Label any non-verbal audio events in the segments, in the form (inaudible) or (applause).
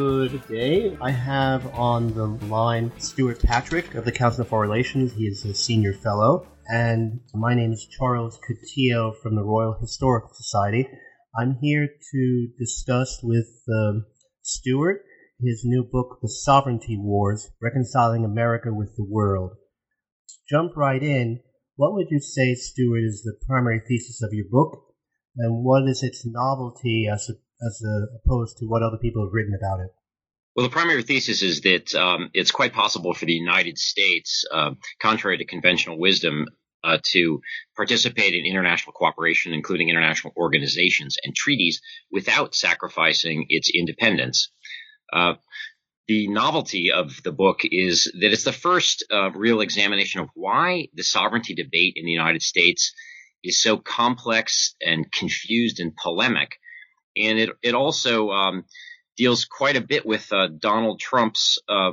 Good day. I have on the line Stewart Patrick of the Council on Foreign Relations. He is a senior fellow. And my name is Charles Coutinho from the Royal Historical Society. I'm here to discuss with um, Stewart his new book, The Sovereignty Wars Reconciling America with the World. To jump right in, what would you say, Stewart, is the primary thesis of your book? And what is its novelty as a as a, opposed to what other people have written about it? Well, the primary thesis is that um, it's quite possible for the United States, uh, contrary to conventional wisdom, uh, to participate in international cooperation, including international organizations and treaties, without sacrificing its independence. Uh, the novelty of the book is that it's the first uh, real examination of why the sovereignty debate in the United States is so complex and confused and polemic and it it also um, deals quite a bit with uh, Donald Trump's uh,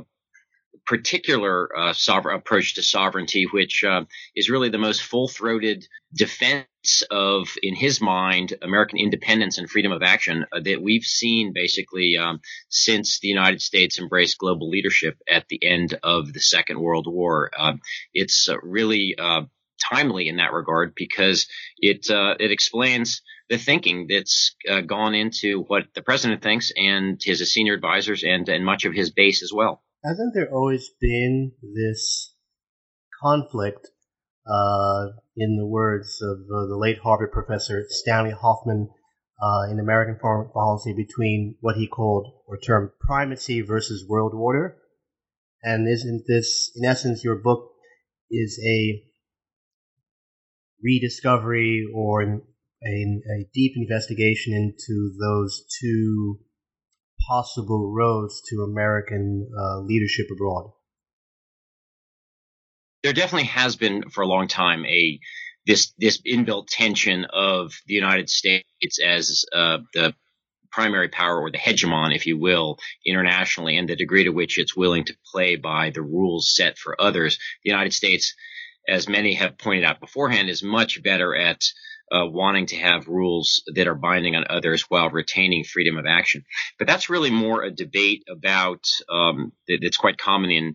particular uh, sovereign approach to sovereignty, which uh, is really the most full-throated defense of, in his mind, American independence and freedom of action uh, that we've seen basically um, since the United States embraced global leadership at the end of the Second World War. Um, it's uh, really timely in that regard because it it explains the thinking that's uh, gone into what the president thinks and his senior advisors and, and much of his base as well. Hasn't there always been this conflict, uh, in the words of uh, the late Harvard professor Stanley Hoffmann, uh, in American foreign policy between what he called or termed primacy versus world order? And isn't this, in essence, your book is a rediscovery or a, a deep investigation into those two possible roads to American uh, leadership abroad? There definitely has been for a long time a this this inbuilt tension of the United States as uh, the primary power or the hegemon, if you will, internationally, and the degree to which it's willing to play by the rules set for others. The United States, as many have pointed out beforehand, is much better at uh, wanting to have rules that are binding on others while retaining freedom of action. But that's really more a debate about um, that's quite common in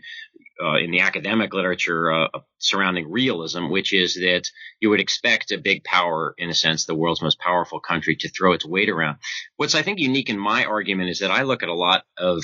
uh, in the academic literature uh, surrounding realism, which is that you would expect a big power, in a sense, the world's most powerful country, to throw its weight around. What's I think unique in my argument is that I look at a lot of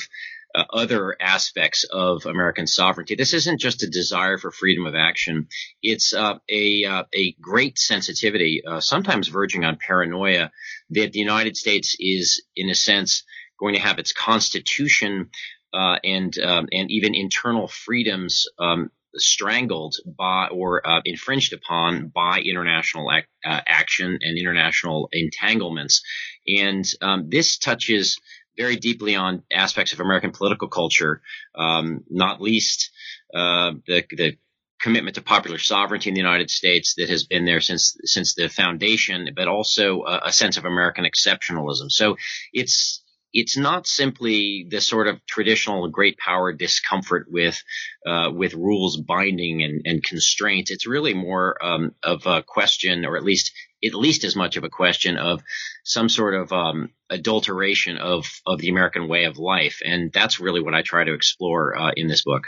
uh, other aspects of American sovereignty. This isn't just a desire for freedom of action. It's uh, a uh, a great sensitivity, uh, sometimes verging on paranoia, that the United States is, in a sense, going to have its constitution uh, and um, and even internal freedoms um, strangled by or uh, infringed upon by international ac- action and international entanglements. And um, this touches very deeply on aspects of American political culture, um, not least uh, the, the commitment to popular sovereignty in the United States that has been there since since the foundation, but also a, a sense of American exceptionalism. So it's it's not simply the sort of traditional great power discomfort with uh, with rules binding and, and constraints. It's really more um, of a question, or at least at least as much of a question of some sort of um, adulteration of of the American way of life, and that's really what I try to explore uh, in this book.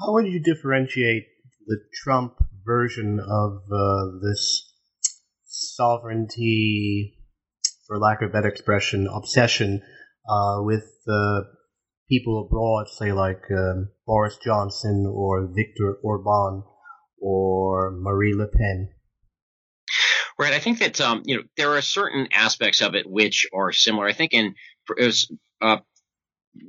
How would you differentiate the Trump version of uh, this sovereignty for lack of a better expression, obsession uh, with the people abroad, say like um, Boris Johnson or Viktor Orban or Marie Le Pen. Right. I think that um, you know there are certain aspects of it which are similar. I think in uh,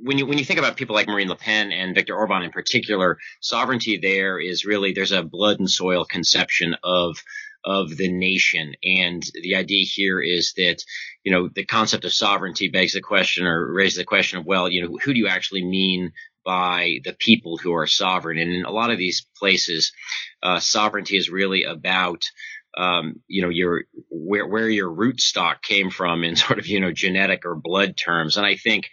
when you when you think about people like Marine Le Pen and Viktor Orban in particular, sovereignty there is really there's a blood and soil conception of of the nation, and the idea here is that you know the concept of sovereignty begs the question or raises the question of well, you know, who do you actually mean by the people who are sovereign? And in a lot of these places, uh, sovereignty is really about um, you know, your where where your root stock came from in (laughs) sort of you know genetic or blood terms, and I think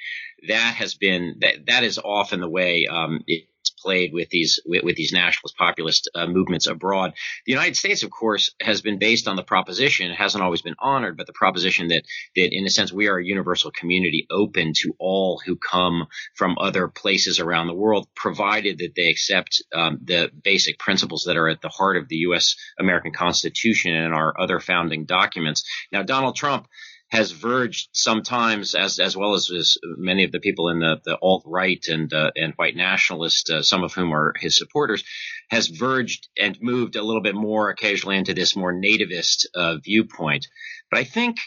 that has been that that is often the way um, it, played with these with, with these nationalist populist uh, movements abroad. The United States, of course, has been based on the proposition. It hasn't always been honored, but the proposition that that in a sense we are a universal community open to all who come from other places around the world, provided that they accept um, the basic principles that are at the heart of the U.S. American Constitution and our other founding documents. Now, Donald Trump has verged sometimes, as as well as, as many of the people in the, the alt right and uh, and white nationalists, uh, some of whom are his supporters, has verged and moved a little bit more occasionally into this more nativist uh, viewpoint. But I think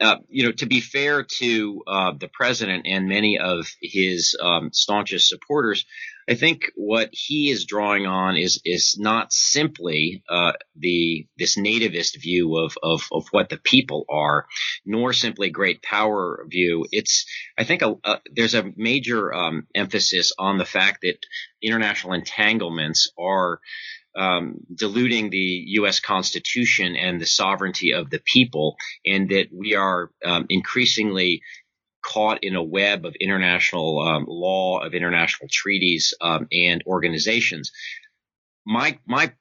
uh, you know, to be fair to uh, the president and many of his um, staunchest supporters, I think what he is drawing on is is not simply uh, the this nativist view of, of of what the people are, nor simply great power view. It's I think a, a, there's a major um, emphasis on the fact that international entanglements are um, diluting the U.S. Constitution and the sovereignty of the people, and that we are um, increasingly caught in a web of international um, law, of international treaties um, and organizations. My my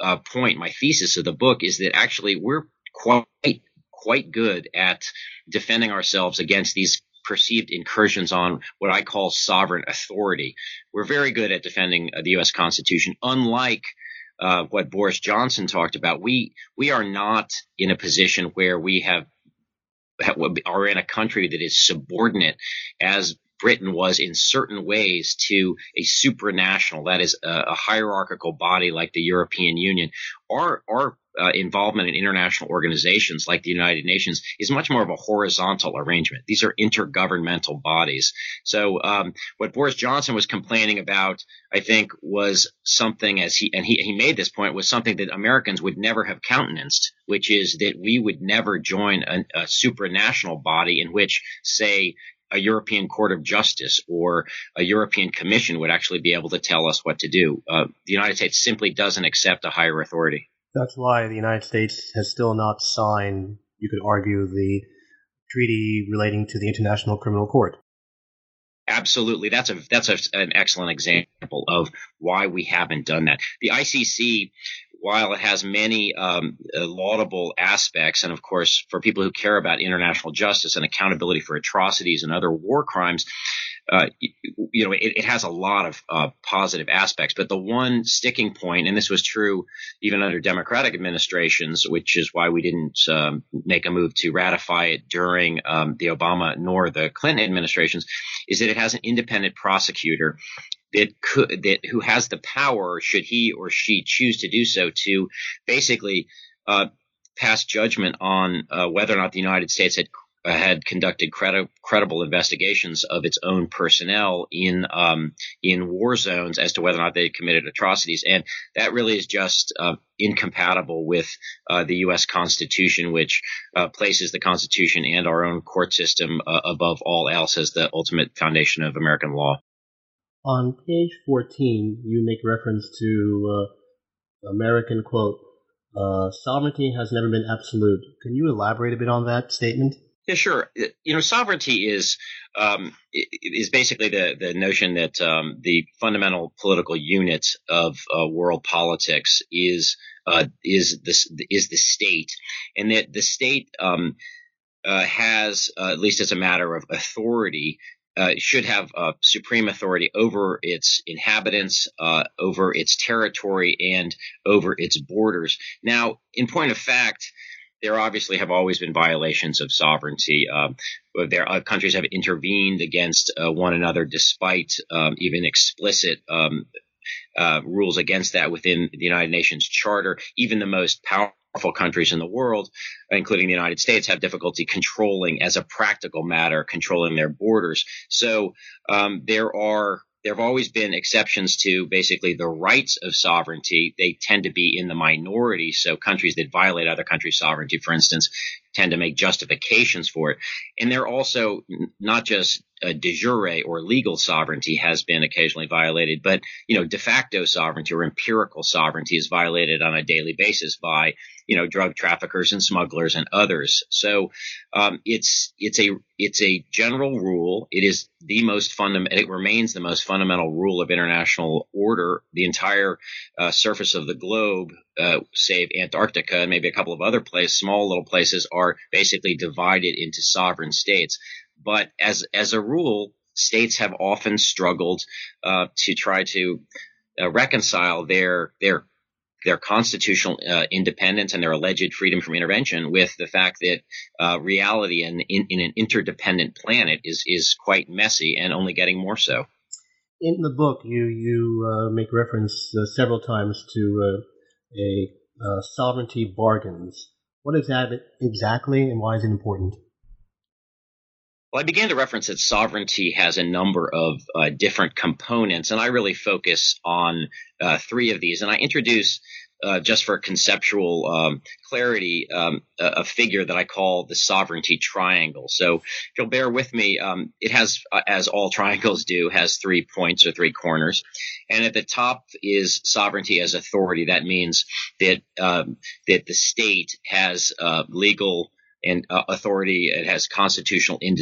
uh, point, my thesis of the book is that actually we're quite quite good at defending ourselves against these perceived incursions on what I call sovereign authority. We're very good at defending uh, the U.S. Constitution, unlike uh, what Boris Johnson talked about. We we are not in a position where we have are in a country that is subordinate as Britain was in certain ways to a supranational, that is a, a hierarchical body like the European Union. Our, our uh, involvement in international organizations like the United Nations is much more of a horizontal arrangement. These are intergovernmental bodies. So um, what Boris Johnson was complaining about, I think, was something as he and he he made this point was something that Americans would never have countenanced, which is that we would never join a, a supranational body in which, say, a European Court of Justice or a European Commission would actually be able to tell us what to do. Uh, the United States simply doesn't accept a higher authority. That's why the United States has still not signed, you could argue, the treaty relating to the International Criminal Court. Absolutely, that's a that's a, an excellent example of why we haven't done that. The ICC, while it has many um, laudable aspects, and of course, for people who care about international justice and accountability for atrocities and other war crimes, uh, you know, it, it, has a lot of uh, positive aspects. But the one sticking point, and this was true even under Democratic administrations, which is why we didn't um, make a move to ratify it during um, the Obama nor the Clinton administrations, is that it has an independent prosecutor that could that who has the power, should he or she choose to do so, to basically uh, pass judgment on uh, whether or not the United States had had conducted credi- credible investigations of its own personnel in um, in war zones as to whether or not they committed atrocities, and that really is just uh, incompatible with uh, the U.S. Constitution, which uh, places the Constitution and our own court system uh, above all else as the ultimate foundation of American law. On page 14, you make reference to uh, American quote. Sovereignty has never been absolute. Can you elaborate a bit on that statement? Yeah, sure. You know, sovereignty is um, is basically the the notion that um, the fundamental political unit of uh, world politics is uh, is this is the state, and that the state um, uh, has, uh, at least as a matter of authority, uh, should have uh, supreme authority over its inhabitants, uh, over its territory, and over its borders. Now, in point of fact, there obviously have always been violations of sovereignty. Um, there uh, countries have intervened against uh, one another despite um, even explicit um, uh, rules against that within the United Nations Charter. Even the most powerful countries in the world, including the United States, have difficulty controlling, as a practical matter, controlling their borders. So um, there are there have always been exceptions to basically the rights of sovereignty. They tend to be in the minority. So countries that violate other countries' sovereignty, for instance, tend to make justifications for it. And they're also not just uh, de jure or legal sovereignty has been occasionally violated, but you know de facto sovereignty or empirical sovereignty is violated on a daily basis by you know drug traffickers and smugglers and others. So um, it's it's a it's a general rule. It is the most fundamental. It remains the most fundamental rule of international order. The entire uh, surface of the globe uh, save Antarctica and maybe a couple of other places, small little places, are basically divided into sovereign states. But as as a rule, states have often struggled uh, to try to uh, reconcile their their their constitutional uh, independence and their alleged freedom from intervention with the fact that uh, reality in, in, in, an interdependent planet is is quite messy and only getting more so. In the book, you you uh, make reference uh, several times to a sovereignty bargains. What is that exactly, and why is it important? Well, I began to reference that sovereignty has a number of uh, different components, and I really focus on uh, three of these. And I introduce, uh, just for conceptual um, clarity, um, a, a, figure that I call the sovereignty triangle. So, if you'll bear with me, um, it has, uh, as all (laughs) triangles do, has three points or three corners, and at the top is sovereignty as authority. That means that um, that the state has uh, legal and uh, authority. It has constitutional in,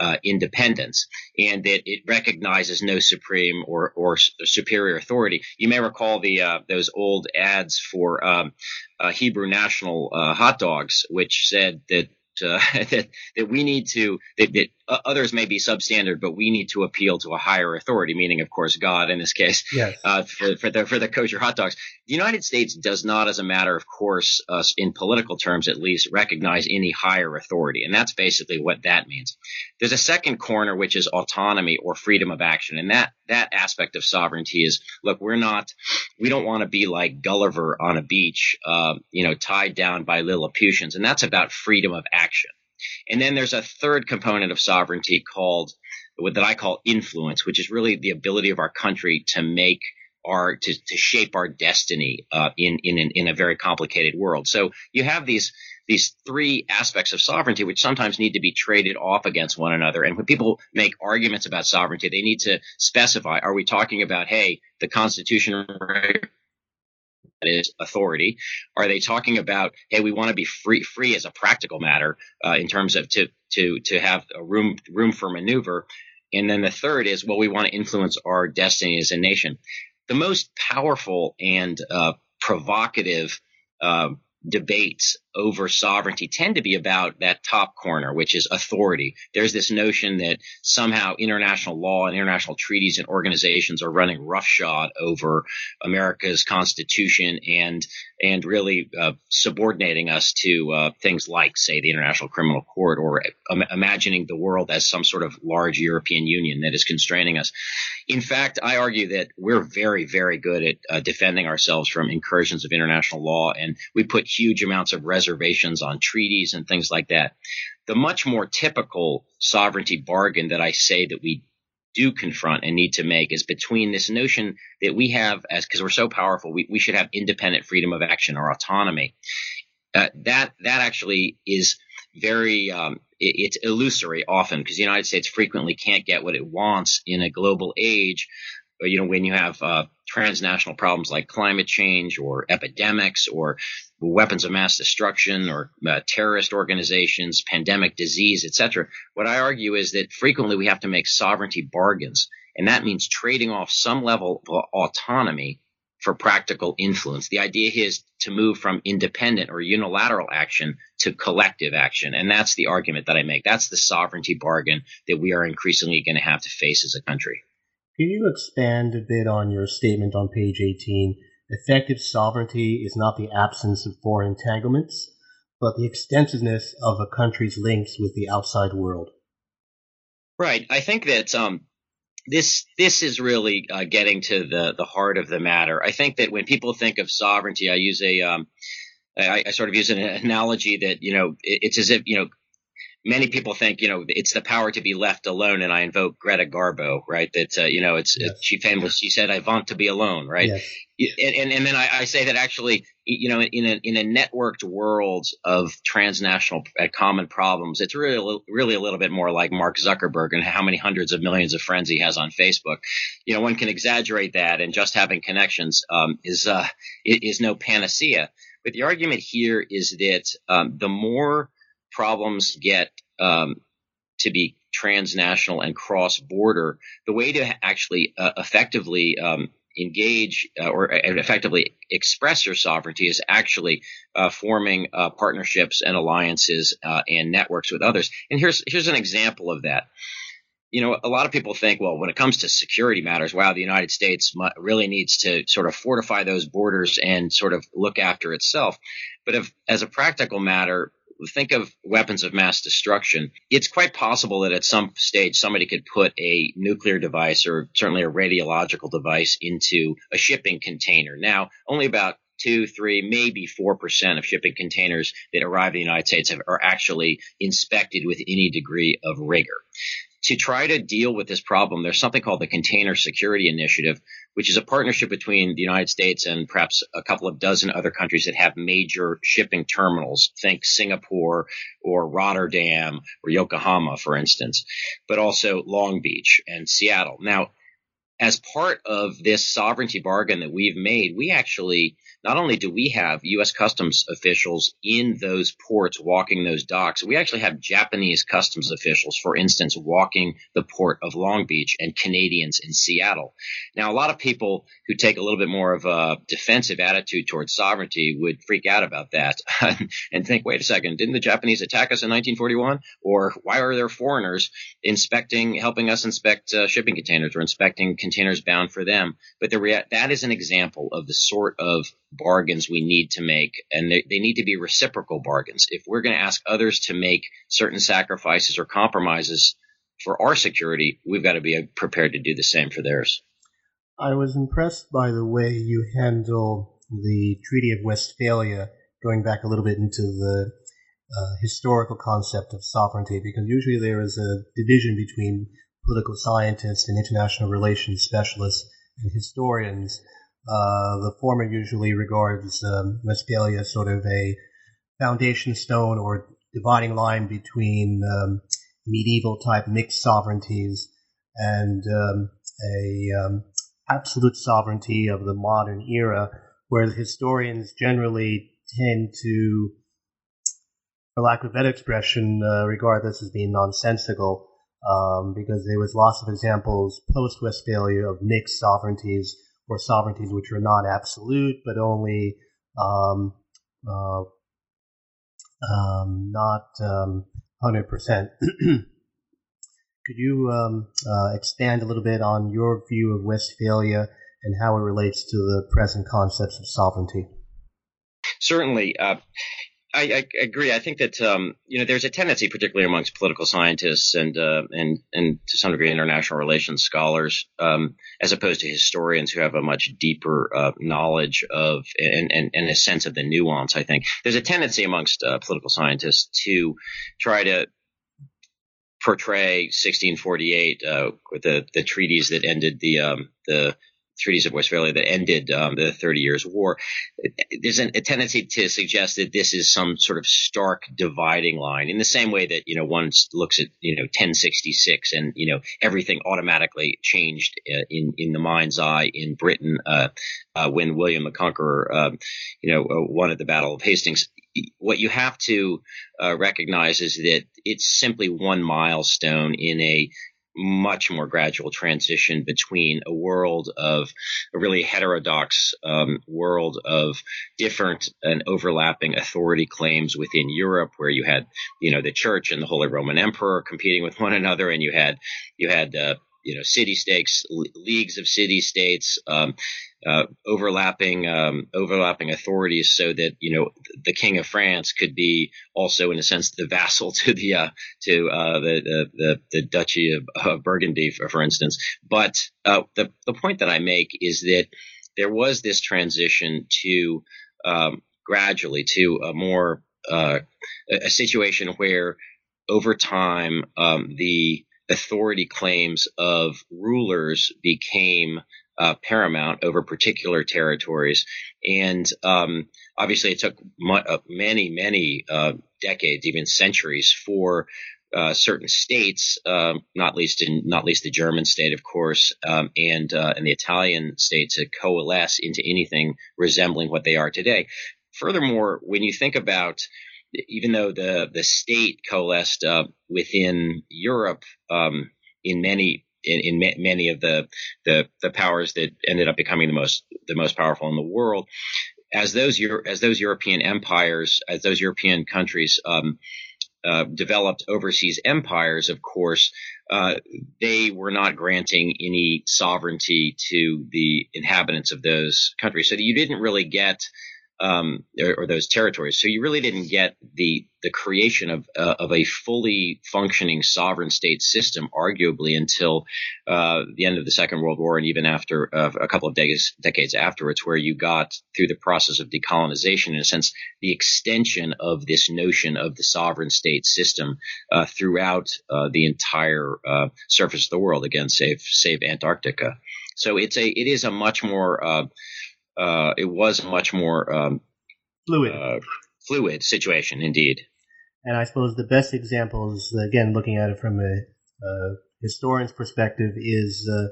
uh, independence, and that it recognizes no supreme or or superior authority. You may recall the uh, those old ads for um, uh, Hebrew National uh, hot dogs, which said that uh, (laughs) that that we need to that, that uh, others may be substandard, but we need to appeal to a higher authority, meaning, of course, God in this case. Yes. Uh, for, for, the for the kosher hot dogs, the United States does not, as a matter of course, uh, in political terms at least, recognize any higher authority, and that's basically what that means. There's a second corner, which is autonomy or freedom of action, and that that aspect of sovereignty is look, we're not, we don't want to be like Gulliver on a beach, uh, you know, tied down by Lilliputians, and that's about freedom of action. And then there's a third component of sovereignty called that I call influence, which is really the ability of our country to make our to, to shape our destiny uh, in in in a very complicated world. So you have these these three aspects of sovereignty, which sometimes need to be traded off against one another. And when people make arguments about sovereignty, they need to specify: Are we talking about, hey, the Constitution is authority? Are they talking about, hey, we want to be free, free as a practical matter uh, in terms of to to to have a room room for maneuver? And then the third is, well, we want to influence our destiny as a nation. The most powerful and uh, provocative uh, debates over sovereignty tend to be about that top corner, which is authority. There's this notion that somehow international law and international treaties and organizations are running roughshod over America's constitution and and really uh, subordinating us to uh, things like, say, the International Criminal Court, or um, imagining the world as some sort of large European Union that is constraining us. In fact, I argue that we're very, very good at uh, defending ourselves from incursions of international law, and we put huge amounts of reservations on treaties and things like that. The much more typical sovereignty bargain that I say that we do confront and need to make is between this notion that we have as because we're so powerful, we, we should have independent freedom of action or autonomy. Uh, that that actually is very um, it, it's illusory often because the United States frequently can't get what it wants in a global age you know, when you have uh, transnational problems like climate change or epidemics or weapons of mass destruction or uh, terrorist organizations, pandemic disease, etc. What I argue is that frequently we have to make sovereignty bargains, and that means trading off some level of autonomy for practical influence. The idea is to move from independent or unilateral action to collective action. And that's the argument that I make. That's the sovereignty bargain that we are increasingly going to have to face as a country. Can you expand a bit on your statement on page 18? Effective sovereignty is not the absence of foreign entanglements, but the extensiveness of a country's links with the outside world. Right. I think that um, this this is really uh, getting to the the heart of the matter. I think that when people think of sovereignty, I use a um, I, I, sort of use an analogy that you know it, it's as if you know many people think, you know, it's the power to be left alone, and I invoke Greta Garbo, right? That uh, you know, it's yes. she famously she said, "I want to be alone," right? Yes. And, and, and then I, I, say that actually, you know, in a in a networked world of transnational uh, common problems, it's really really a little bit more like Mark Zuckerberg and how many hundreds of millions of friends he has on Facebook. You know, one can exaggerate that, and just having connections um, is uh, is no panacea. But the argument here is that um, the more problems get um, to be transnational and cross border, the way to actually uh, effectively um, engage uh, or uh, effectively express your sovereignty is actually uh, forming uh, partnerships and alliances uh, and networks with others. And here's here's an example of that. You know, a lot of people think, well, when it comes to security matters, wow, the United States really needs to sort of fortify those borders and sort of look after itself. But if, as a practical matter, think of weapons of mass destruction. It's quite possible that at some stage somebody could put a nuclear device or certainly a radiological device into a shipping container. Now, only about two, three, maybe four percent of shipping containers that arrive in the United States have, are actually inspected with any degree of rigor to try to deal with this problem, there's something called the Container Security Initiative, which is a partnership between the United States and perhaps a couple of dozen other countries that have major shipping terminals. Think Singapore or Rotterdam or Yokohama, for instance, but also Long Beach and Seattle. Now, as part of this sovereignty bargain that we've made, we actually not only do we have U.S. customs officials in those ports walking those docks, we actually have Japanese customs officials, for instance, walking the port of Long Beach and Canadians in Seattle. Now, a lot of people who take a little bit more of a defensive attitude towards sovereignty would freak out about that (laughs) and think, wait a second, didn't the Japanese attack us in 1941? Or why are there foreigners inspecting, helping us inspect uh, shipping containers or inspecting containers bound for them? But the rea- that is an example of the sort of bargains we need to make, and they, they need to be reciprocal bargains. If we're going to ask others to make certain sacrifices or compromises for our security, we've got to be prepared to do the same for theirs. I was impressed by the way you handle the Treaty of Westphalia, going back a little bit into the uh, historical concept of sovereignty, because usually there is a division between political scientists and international relations specialists and historians. Uh, the former usually regards um, Westphalia as sort of a foundation stone or dividing line between um, medieval type mixed sovereignties and um, a um, absolute sovereignty of the modern era, whereas historians generally tend to, for lack of a better expression, uh, regard this as being nonsensical, um, because there was lots of examples post Westphalia of mixed sovereignties or sovereignties which are not absolute, but only um, uh, um, not um, 100%. (clears throat) Could you um, uh, expand a little bit on your view of Westphalia and how it relates to the present concepts of sovereignty? Certainly. Uh, I, I, agree. I think that um, you know there's a tendency, particularly amongst political scientists and uh, and and to some degree international relations scholars, um, as opposed to historians who have a much deeper uh, knowledge of and, and, and a sense of the nuance. I think there's a tendency amongst uh, political scientists to try to portray 1648 uh, with the the treaties that ended the um, the treaties of Westphalia that ended um, the Thirty Years' War, there's an, a tendency to suggest that this is some sort of stark dividing line. In the same way that you know one looks at you know 1066 and you know everything automatically changed uh, in in the mind's eye in Britain uh, uh, when William the Conqueror um, you know uh, won at the Battle of Hastings. What you have to uh, recognize is that it's simply one milestone in a much more gradual transition between a world of a really heterodox um, world of different and overlapping authority claims within Europe, where you had, you know, the Church and the Holy Roman Emperor competing with one another, and you had you had uh, you know city states, leagues of city states, um, uh, overlapping um, overlapping authorities, so that you know the King of France could be also, in a sense, the vassal (laughs) to the uh, to uh, the, the the Duchy of, of Burgundy, for, for instance. But uh, the the point that I make is that there was this transition to um, gradually to a more uh, a situation where over time um, the authority claims of rulers became uh, paramount over particular territories. And um, obviously, it took mu- uh, many, many uh, decades, even centuries, for uh, certain states, um, not least in not least the German state, of course, um, and uh, and the Italian state, to coalesce into anything resembling what they are today. Furthermore, when you think about even though the the state coalesced uh, within Europe um, in many in, in ma- many of the, the the powers that ended up becoming the most the most powerful in the world, as those Euro- as those European empires, as those European countries um, uh, developed overseas empires, of course, uh, they were not granting any sovereignty to the inhabitants of those countries. So you didn't really get um, or, or, those territories. So you really didn't get the the creation of uh, of a fully functioning sovereign state system, arguably until uh, the end of the Second World War, and even after uh, a couple of decades decades afterwards, where you got through the process of decolonization, in a sense, the extension of this notion of the sovereign state system uh, throughout uh, the entire uh, surface of the world. Again, save save Antarctica. So it's a it is a much more uh, it was a much more um, fluid uh, fluid situation indeed. And I suppose the best example is again looking at it from a, a historian's perspective is uh,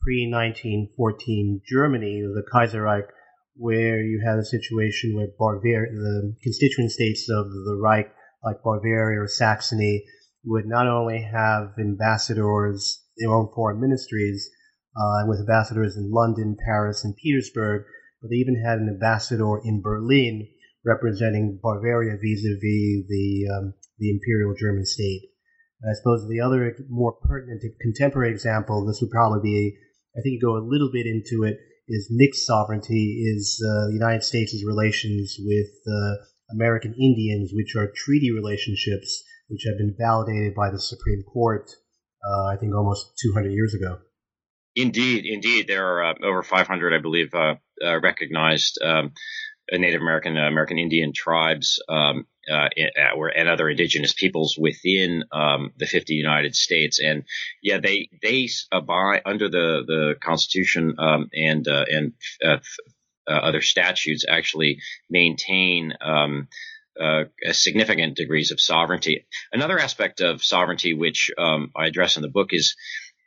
pre 1914 Germany, the Kaiserreich, where you had a situation where Bavaria, the constituent states of the Reich, like Bavaria or Saxony, would not only have ambassadors, their own foreign ministries, uh, with ambassadors in London, Paris, and Petersburg, but they even had an ambassador in Berlin representing Bavaria vis-a-vis the um, the imperial German state. And I suppose the other more pertinent contemporary example, this would probably be, I think you go a little bit into it, is mixed sovereignty, is uh, the United States' relations with uh, American Indians, which are treaty relationships which have been validated by the Supreme Court, uh, I think almost 200 years ago. Indeed, indeed, there are uh, over 500, I believe, uh, uh, recognized um, Native American, uh, American Indian tribes, um, uh, and other indigenous peoples within um, the 50 United States, and yeah, they they abide under the the Constitution um, and and other statutes actually maintain. Um, uh, significant degrees of sovereignty. Another aspect of sovereignty, which um, I address in the book, is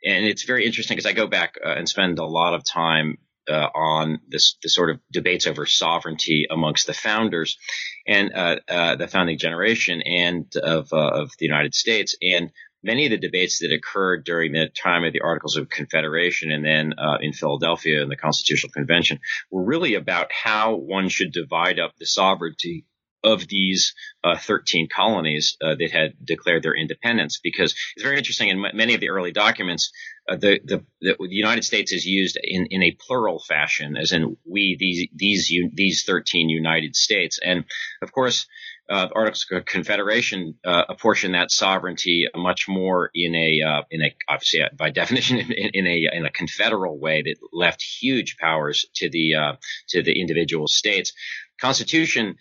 and it's very interesting because I go back uh, and spend a lot of time uh, on this, sort of debates over sovereignty amongst the founders and uh, uh, the founding generation and of, uh, of the United States. And many of the debates that occurred during the time of the Articles of Confederation and then uh, in Philadelphia in the Constitutional Convention were really about how one should divide up the sovereignty of these uh, 13 colonies uh, that had declared their independence because it's very interesting in m- many of the early documents uh, the, the, the, United States is used in, in a plural fashion as in we these these these 13 United States and of course uh, Articles of Confederation uh, apportion that sovereignty much more in a uh, in a obviously by definition (laughs) in, in, a in a confederal way that left huge powers to the to the individual states. Constitution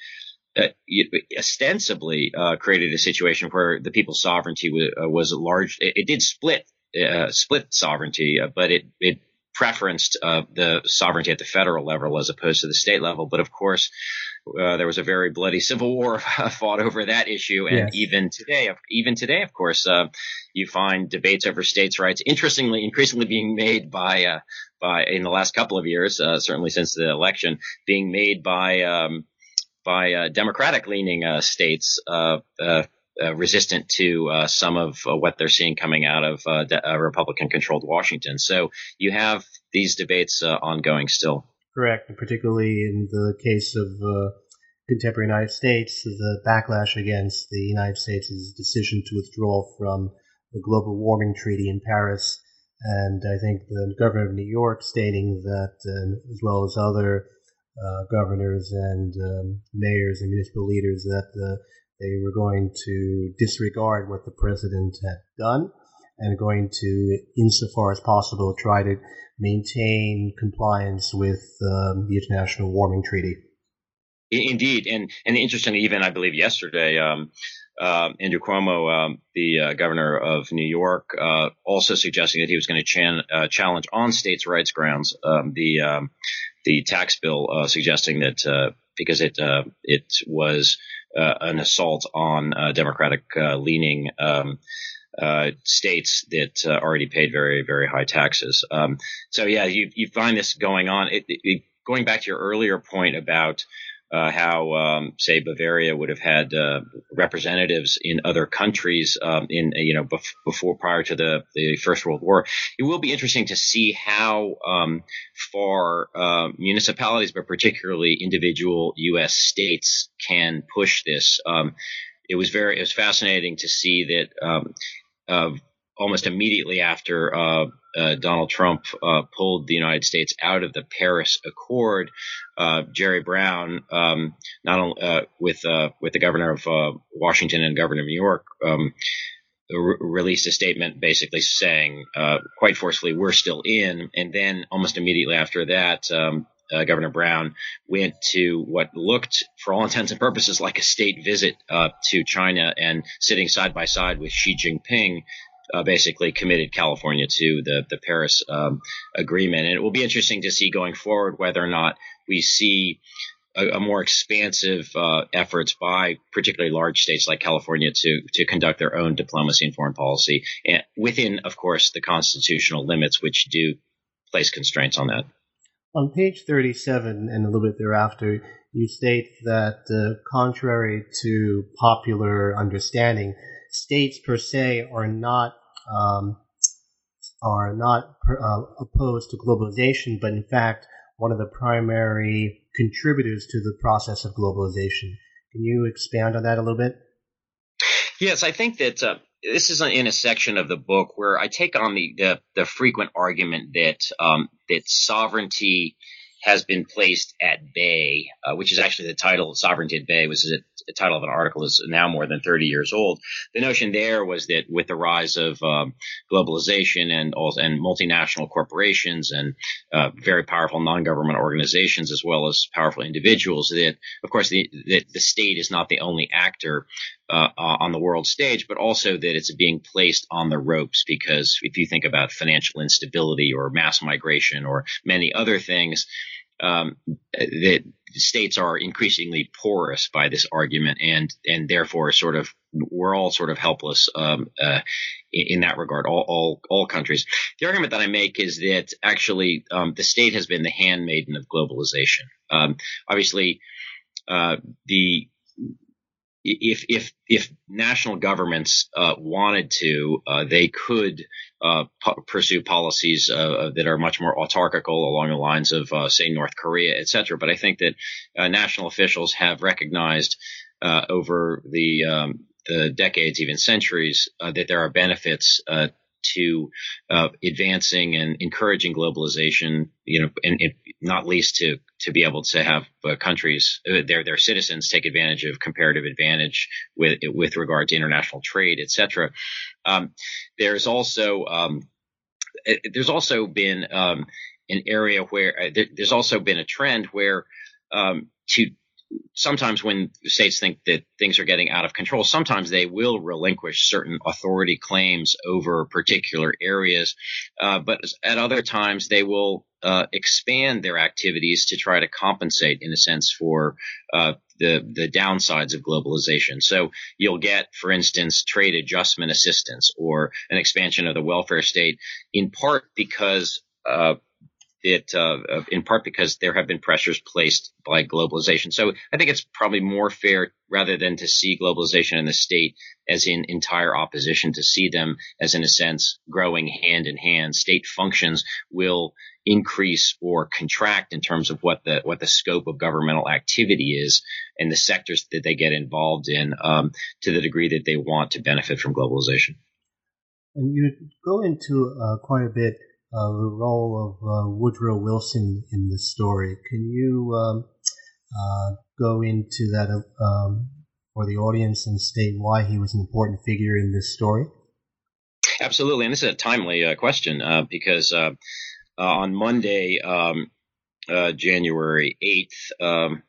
ostensibly uh, created a situation where the people's sovereignty was, uh, was large. It, it, did split uh, split sovereignty, uh, but it it preferenced uh, the sovereignty at the federal level as opposed to the state level. But of course, there was a very bloody civil war (laughs) fought over that issue, and yes. even today, even today, of course, you find debates over states' rights, interestingly, increasingly being made by by in the last couple of years, certainly since the election, being made by um, by uh, Democratic leaning uh, states uh, resistant to some of what they're seeing coming out of Republican controlled Washington. So you have these debates ongoing still. Correct, particularly in the case of contemporary United States, the backlash against the United States' decision to withdraw from the global warming treaty in Paris And I think the governor of New York stating that, uh, as well as other uh, governors and um, mayors and municipal leaders, that uh, they were going to disregard what the president had done and going to, insofar as possible, try to maintain compliance with um, the International Warming Treaty. Indeed, and and interestingly, even I believe yesterday, um, uh, Andrew Cuomo, um, the uh, governor of New York, uh, also suggesting that he was going to chan- uh, challenge on states' rights grounds um, the um, the tax bill, uh, suggesting that uh, because it it was an assault on Democratic leaning. Um, states that already paid very, very high taxes. Um, so yeah, you, you find this going on. It, it, going back to your earlier point about uh, how, um, say, Bavaria would have had uh, representatives in other countries um, in you know bef- before prior to the the First World War. It will be interesting to see how um, far uh, municipalities, but particularly individual U.S. states, can push this. Um, it was very it was fascinating to see that um, uh, almost immediately after uh, uh, Donald Trump uh, pulled the United States out of the Paris Accord, uh, Jerry Brown, um, not only uh, with uh, with the governor of Washington and governor of New York. Um, re- released a statement basically saying quite forcefully, we're still in. And then almost immediately after that, um, uh, Governor Brown went to what looked, for all intents and purposes, like a state visit uh, to China and sitting side by side with Xi Jinping uh, basically committed California to the the Paris um, agreement, and it will be interesting to see going forward whether or not we see a, a more expansive uh, efforts by particularly large states like California to to conduct their own diplomacy and foreign policy, and within, of course, the constitutional limits, which do place constraints on that. On page 37 and a little bit thereafter, you state that, uh, contrary to popular understanding, states per se are not um, are not uh, opposed to globalization, but in fact, one of the primary contributors to the process of globalization. Can you expand on that a little bit? Yes, I think that uh, this is in a section of the book where I take on the the, the frequent argument that um, that sovereignty has been placed at bay, uh, which is actually the title "Sovereignty at Bay," which is the title of an article is now more than 30 years old. The notion there was that with the rise of um, globalization and and multinational corporations and uh, very powerful non-government organizations as well as powerful individuals, that of course the the, the state is not the only actor uh, on the world stage, but also that it's being placed on the ropes because if you think about financial instability or mass migration or many other things, um, that states are increasingly porous by this argument, and and therefore sort of we're all sort of helpless um, uh, in, that regard. All, all all countries. The argument that I make is that actually um, the state has been the handmaiden of globalization. Um, obviously, uh, the if if if national governments uh, wanted to, uh, they could uh, p- pursue policies uh, that are much more autarchical along the lines of, uh, say, North Korea, et cetera. But I think that uh, national officials have recognized over the um, the decades, even centuries, that there are benefits to uh, advancing and encouraging globalization, you know, and, and, not least to to be able to have uh, countries uh, their their citizens take advantage of comparative advantage with with regard to international trade, etc. Um, there's also um, there's also been um, an area where uh, there, there's also been a trend where um, to sometimes when states think that things are getting out of control, sometimes they will relinquish certain authority claims over particular areas. Uh, but at other times, they will uh, expand their activities to try to compensate, in a sense, for uh, the the downsides of globalization. So you'll get, for instance, trade adjustment assistance or an expansion of the welfare state, in part because uh, it uh, in part because there have been pressures placed by globalization. So I think it's probably more fair rather than to see globalization and the state as in entire opposition to see them as in a sense growing hand in hand. State functions will increase or contract in terms of what the what the scope of governmental activity is and the sectors that they get involved in um, to the degree that they want to benefit from globalization. And you go into uh, quite a bit uh, the role of uh, Woodrow Wilson in this story. Can you um, uh, go into that um, for the audience and state why he was an important figure in this story? Absolutely, and this is a timely uh, question uh, because uh, on Monday, um, January eighth, um,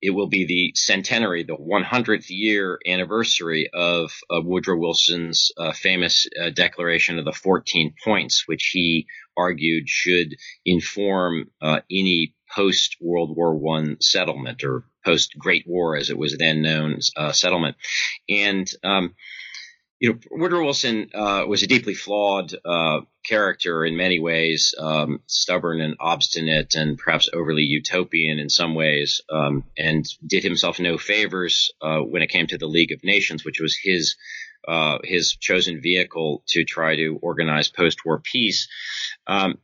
it will be the centenary, the 100th year anniversary of Woodrow Wilson's famous declaration of the 14 points, which he argued should inform any post World War One settlement or post Great War, as it was then known, uh, settlement. And um, you know, Woodrow Wilson uh, was a deeply flawed uh, character in many ways, um, stubborn and obstinate, and perhaps overly utopian in some ways, um, and did himself no favors uh, when it came to the League of Nations, which was his uh, his chosen vehicle to try to organize post-war peace. Um,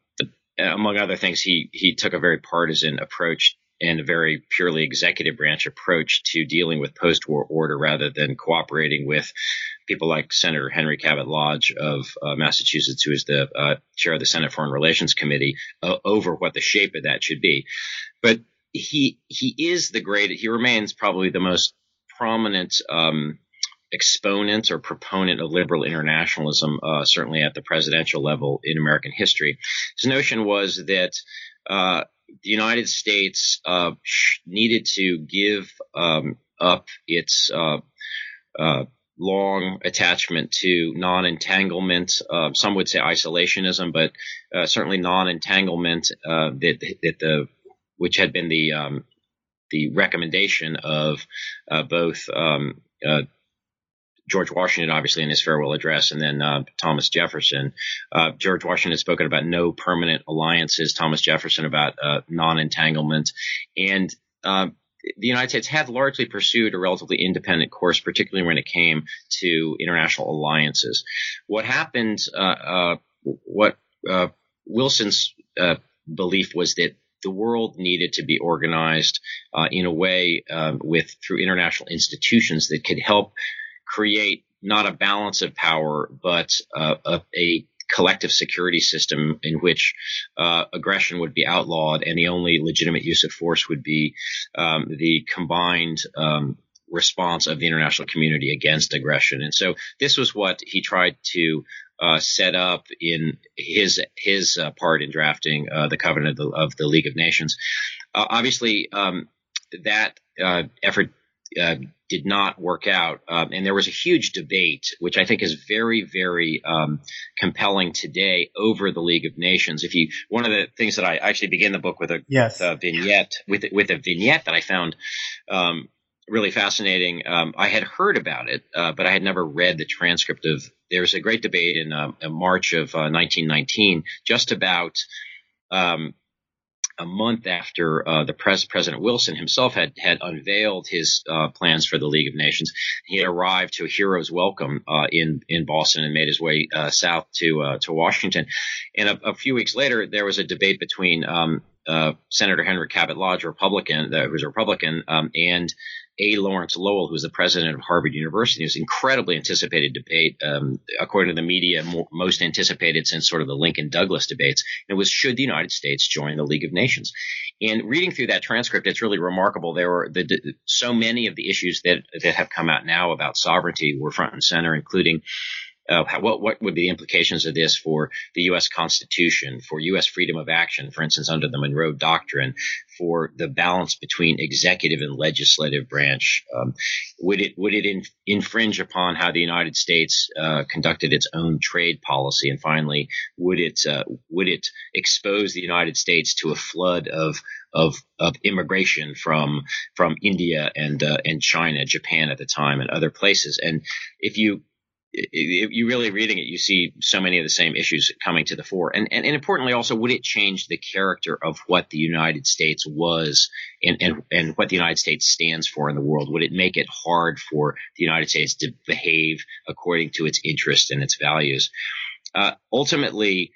among other things, he he took a very partisan approach and a very purely executive branch approach to dealing with post-war order rather than cooperating with people like Senator Henry Cabot Lodge of uh, Massachusetts, who is the uh, chair of the Senate Foreign Relations Committee, uh, over what the shape of that should be. But he he is the great. He remains probably the most prominent. Um, exponent or proponent of liberal internationalism, uh, certainly at the presidential level in American history. His notion was that uh, the United States uh, needed to give um, up its uh, uh, long attachment to non-entanglement. Uh, some would say isolationism, but certainly non-entanglement that, that the which had been the um, the recommendation of both um, George Washington, obviously, in his farewell address, and then uh, Thomas Jefferson. Uh, George Washington spoken about no permanent alliances. Thomas Jefferson about uh, non-entanglement, and uh, the United States had largely pursued a relatively independent course, particularly when it came to international alliances. What happened? Uh, uh, what Wilson's belief was that the world needed to be organized uh, in a way uh, with through international institutions that could help create not a balance of power, but uh, a, a, collective security system in which uh, aggression would be outlawed and the only legitimate use of force would be um, the combined um, response of the international community against aggression. And so this was what he tried to uh, set up in his his uh, part in drafting uh, the Covenant of the, of the, League of Nations. Uh, obviously, um, that uh, effort uh, did not work out. Um, and there was a huge debate, which I think is very, very um, compelling today over the League of Nations. If you, one of the things that I actually begin the book with a, yes. with a vignette, with with a vignette that I found um, really fascinating. Um, I had heard about it, uh, but I had never read the transcript of. There was a great debate in, uh, in March of 1919 uh, just about um, a month after uh, the pres- President Wilson himself had had unveiled his uh, plans for the League of Nations. He had arrived to a hero's welcome uh, in in Boston and made his way uh, south to uh, to Washington. And a, a, few weeks later, there was a debate between um, uh, Senator Henry Cabot Lodge, a Republican, who was a Republican, um, and A. Lawrence Lowell, who was the president of Harvard University. It was incredibly anticipated debate, um, according to the media, more, most anticipated since sort of the Lincoln Douglas debates. And it was should the United States join the League of Nations? And reading through that transcript, it's really remarkable. There were the, so many of the issues that that have come out now about sovereignty were front and center, including uh, what what would be the implications of this for the U.S. Constitution, for U.S. freedom of action, for instance, under the Monroe Doctrine, for the balance between executive and legislative branch? Um, would it would it in, infringe upon how the United States uh, conducted its own trade policy? And finally, would it uh, would it expose the United States to a flood of of, of immigration from from India and uh, and China, Japan at the time, and other places? And if you you really reading it, you see so many of the same issues coming to the fore. And, and, and importantly, also, would it change the character of what the United States was and, and, and what the United States stands for in the world? Would it make it hard for the United States to behave according to its interests and its values? Uh, ultimately,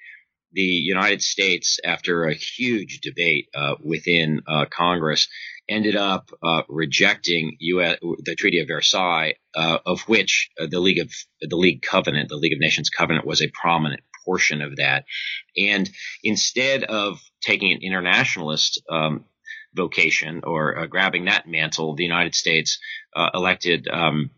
the United States, after a huge debate uh, within uh, Congress, ended up uh, rejecting US, the Treaty of Versailles, uh, of which uh, the League of the League Covenant, the League of Nations Covenant, was a prominent portion of that. And instead of taking an internationalist um, vocation or uh, grabbing that mantle, the United States uh, elected um,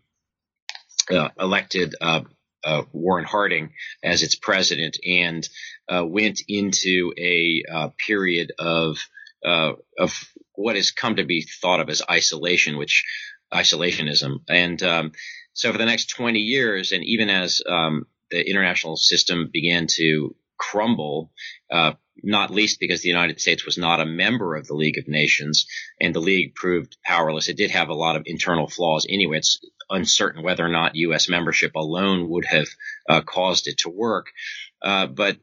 elected uh, Warren Harding as its president and uh, went into a uh, period of of what has come to be thought of as isolation, which isolationism. And um, so for the next 20 years, and even as um, the international system began to crumble, uh, not least because the United States was not a member of the League of Nations and the League proved powerless. It did have a lot of internal flaws anyway. It's uncertain whether or not U.S. membership alone would have uh, caused it to work. Uh, but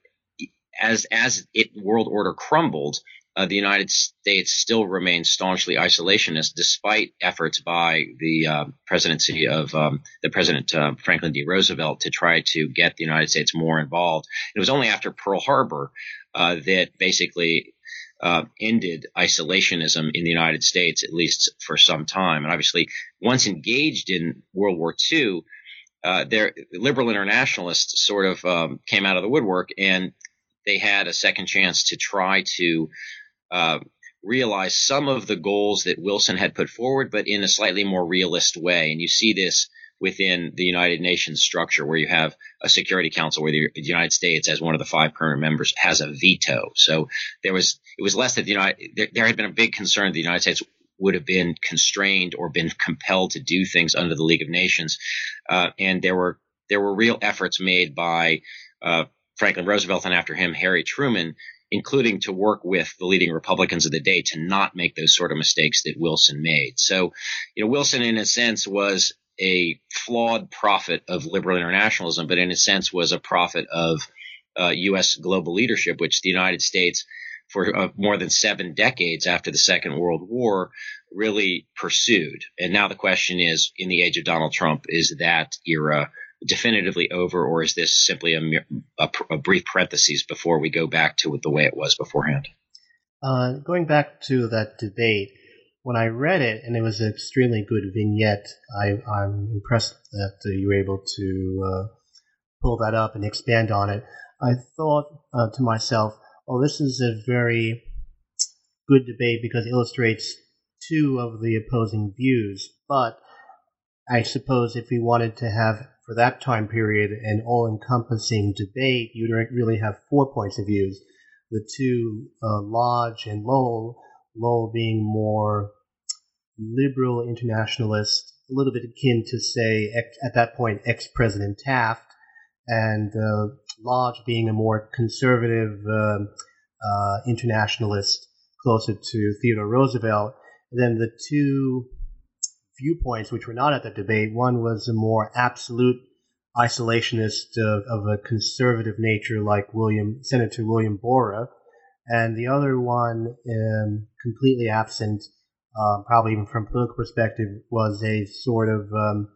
as as it world order crumbled, uh, the United States still remains staunchly isolationist, despite efforts by the uh, presidency of um, the President uh, Franklin D. Roosevelt to try to get the United States more involved. It was only after Pearl Harbor uh, that basically uh, ended isolationism in the United States, at least for some time. And obviously, once engaged in World War II, uh, their liberal internationalists sort of um, came out of the woodwork and they had a second chance to try to uh, realize some of the goals that Wilson had put forward, but in a slightly more realist way. And you see this within the United Nations structure where you have a Security Council where the, United States, as one of the five permanent members, has a veto. So there was it was less that the United there, there had been a big concern that the United States would have been constrained or been compelled to do things under the League of Nations, uh, and there were there were real efforts made by uh, Franklin Roosevelt and after him Harry Truman including to work with the leading Republicans of the day to not make those sort of mistakes that Wilson made. So, you know, Wilson, in a sense, was a flawed prophet of liberal internationalism, but in a sense was a prophet of uh, U.S. global leadership, which the United States, for uh, more than seven decades after the Second World War, really pursued. And now the question is, in the age of Donald Trump, is that era definitively over, or is this simply a, a, a brief parenthesis before we go back to the way it was beforehand? Uh, going back to that debate, when I read it, and it was an extremely good vignette, I, am I'm impressed that uh, you were able to uh, pull that up and expand on it. I thought uh, to myself, oh, this is a very good debate because it illustrates two of the opposing views. But I suppose if we wanted to have, for that time period, an all encompassing debate, you'd really have four points of views. The two, uh, Lodge and Lowell, Lowell being more liberal internationalist, a little bit akin to, say, at that point, ex President Taft, and uh, Lodge being a more conservative uh, uh, internationalist, closer to Theodore Roosevelt. And then the two viewpoints, which were not at the debate, one was a more absolute isolationist of, a conservative nature, like William Senator William Borah, and the other one um, completely absent uh, probably even from political perspective, was a sort of um,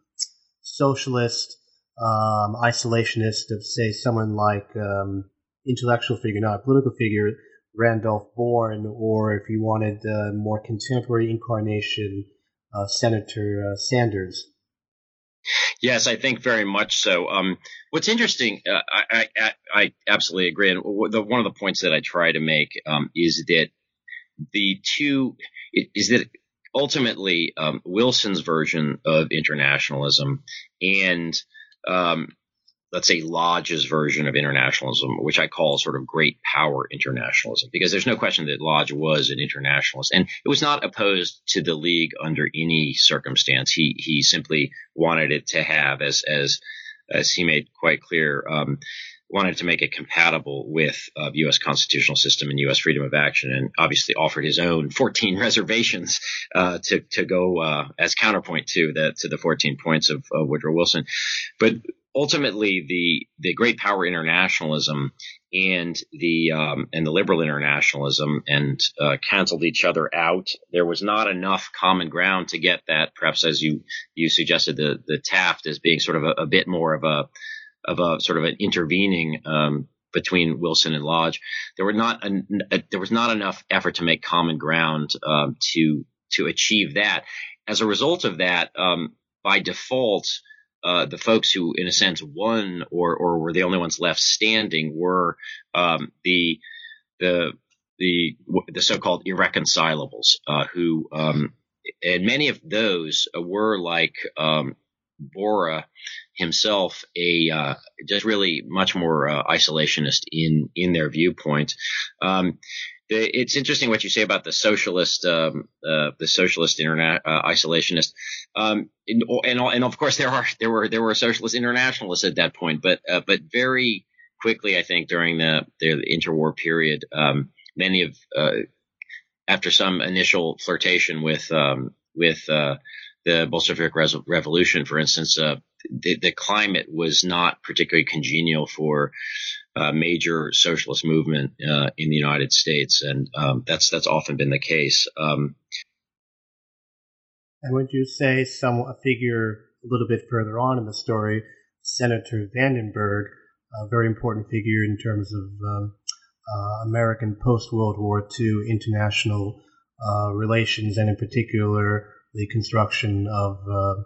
socialist, um, isolationist of, say, someone like um, intellectual figure, not a political figure, Randolph Bourne, or if you wanted a more contemporary incarnation, uh, Senator uh, Sanders. Yes, I think very much so. Um, what's interesting, uh, I, I, I, absolutely agree. And the, one of the points that I try to make um, is that the two is that ultimately um, Wilson's version of internationalism and um, let's say Lodge's version of internationalism, which I call sort of great power internationalism, because there's no question that Lodge was an internationalist, and it was not opposed to the League under any circumstance. He he simply wanted it to have, as as as he made quite clear, um, wanted to make it compatible with uh, U.S. constitutional system and U.S. freedom of action, and obviously offered his own 14 (laughs) reservations uh, to to go uh, as counterpoint to the to the 14 points of Woodrow Wilson. But ultimately, the the great power internationalism and the um, and the liberal internationalism and uh, canceled each other out. There was not enough common ground to get that. Perhaps as you you suggested, the the Taft as being sort of a, a bit more of a of a sort of an intervening um, between Wilson and Lodge. There were not a, a, there was not enough effort to make common ground um, to to achieve that. As a result of that, um, by default, uh, the folks who, in a sense, won or or were the only ones left standing were um, the the the the so-called irreconcilables, uh, who um, and many of those were like um, Borah himself, a uh, just really much more uh, isolationist in in their viewpoint. Um, it's interesting what you say about the socialist, um, uh, the socialist uh, isolationist, um, and, and, and of course there are there were there were socialist internationalists at that point, but uh, but very quickly, I think during the the interwar period, um, many of uh, after some initial flirtation with um, with uh, the Bolshevik Revolution, for instance, uh, the, the, climate was not particularly congenial for uh, major socialist movement uh, in the United States, and um, that's that's often been the case. Um, and would you say some a figure a little bit further on in the story, Senator Vandenberg, a very important figure in terms of um, uh, American post World War II international uh, relations, and in particular the construction of uh,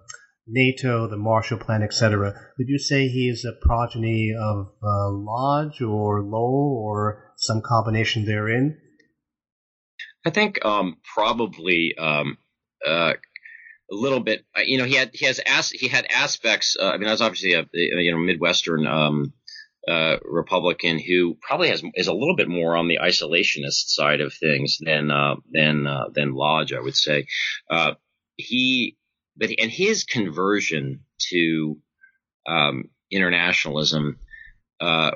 NATO, the Marshall Plan, etc. Would you say he is a progeny of uh, Lodge or Lowell or some combination therein? I think um, probably um, uh, a little bit. Uh, you know, he had he has as, he had aspects. Uh, I mean, that's obviously a you know Midwestern um, uh, Republican who probably has is a little bit more on the isolationist side of things than uh, than than Lodge, I would say he, but and his conversion to um, internationalism uh,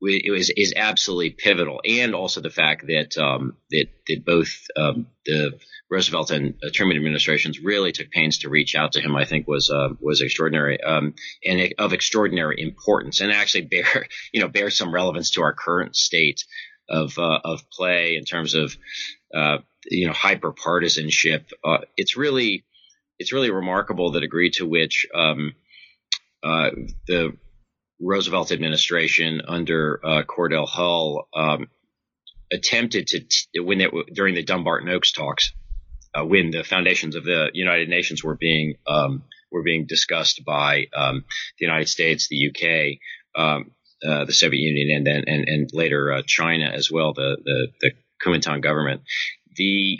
was is absolutely pivotal, and also the fact that um, that that both um, the Roosevelt and uh, Truman administrations really took pains to reach out to him. I think was uh, was extraordinary um, and of extraordinary importance, and actually bear (laughs) you know bear some relevance to our current state of uh, of play in terms of uh, you know hyper partisanship. Uh, it's really it's really remarkable the degree to which um, uh, the Roosevelt administration under uh, Cordell Hull um, attempted to t- when it, during the Dumbarton Oaks talks uh, when the foundations of the United Nations were being um, were being discussed by um, the United States, the UK. Um, uh, the Soviet Union and then and, and later uh, China as well, the the, the Kuomintang government the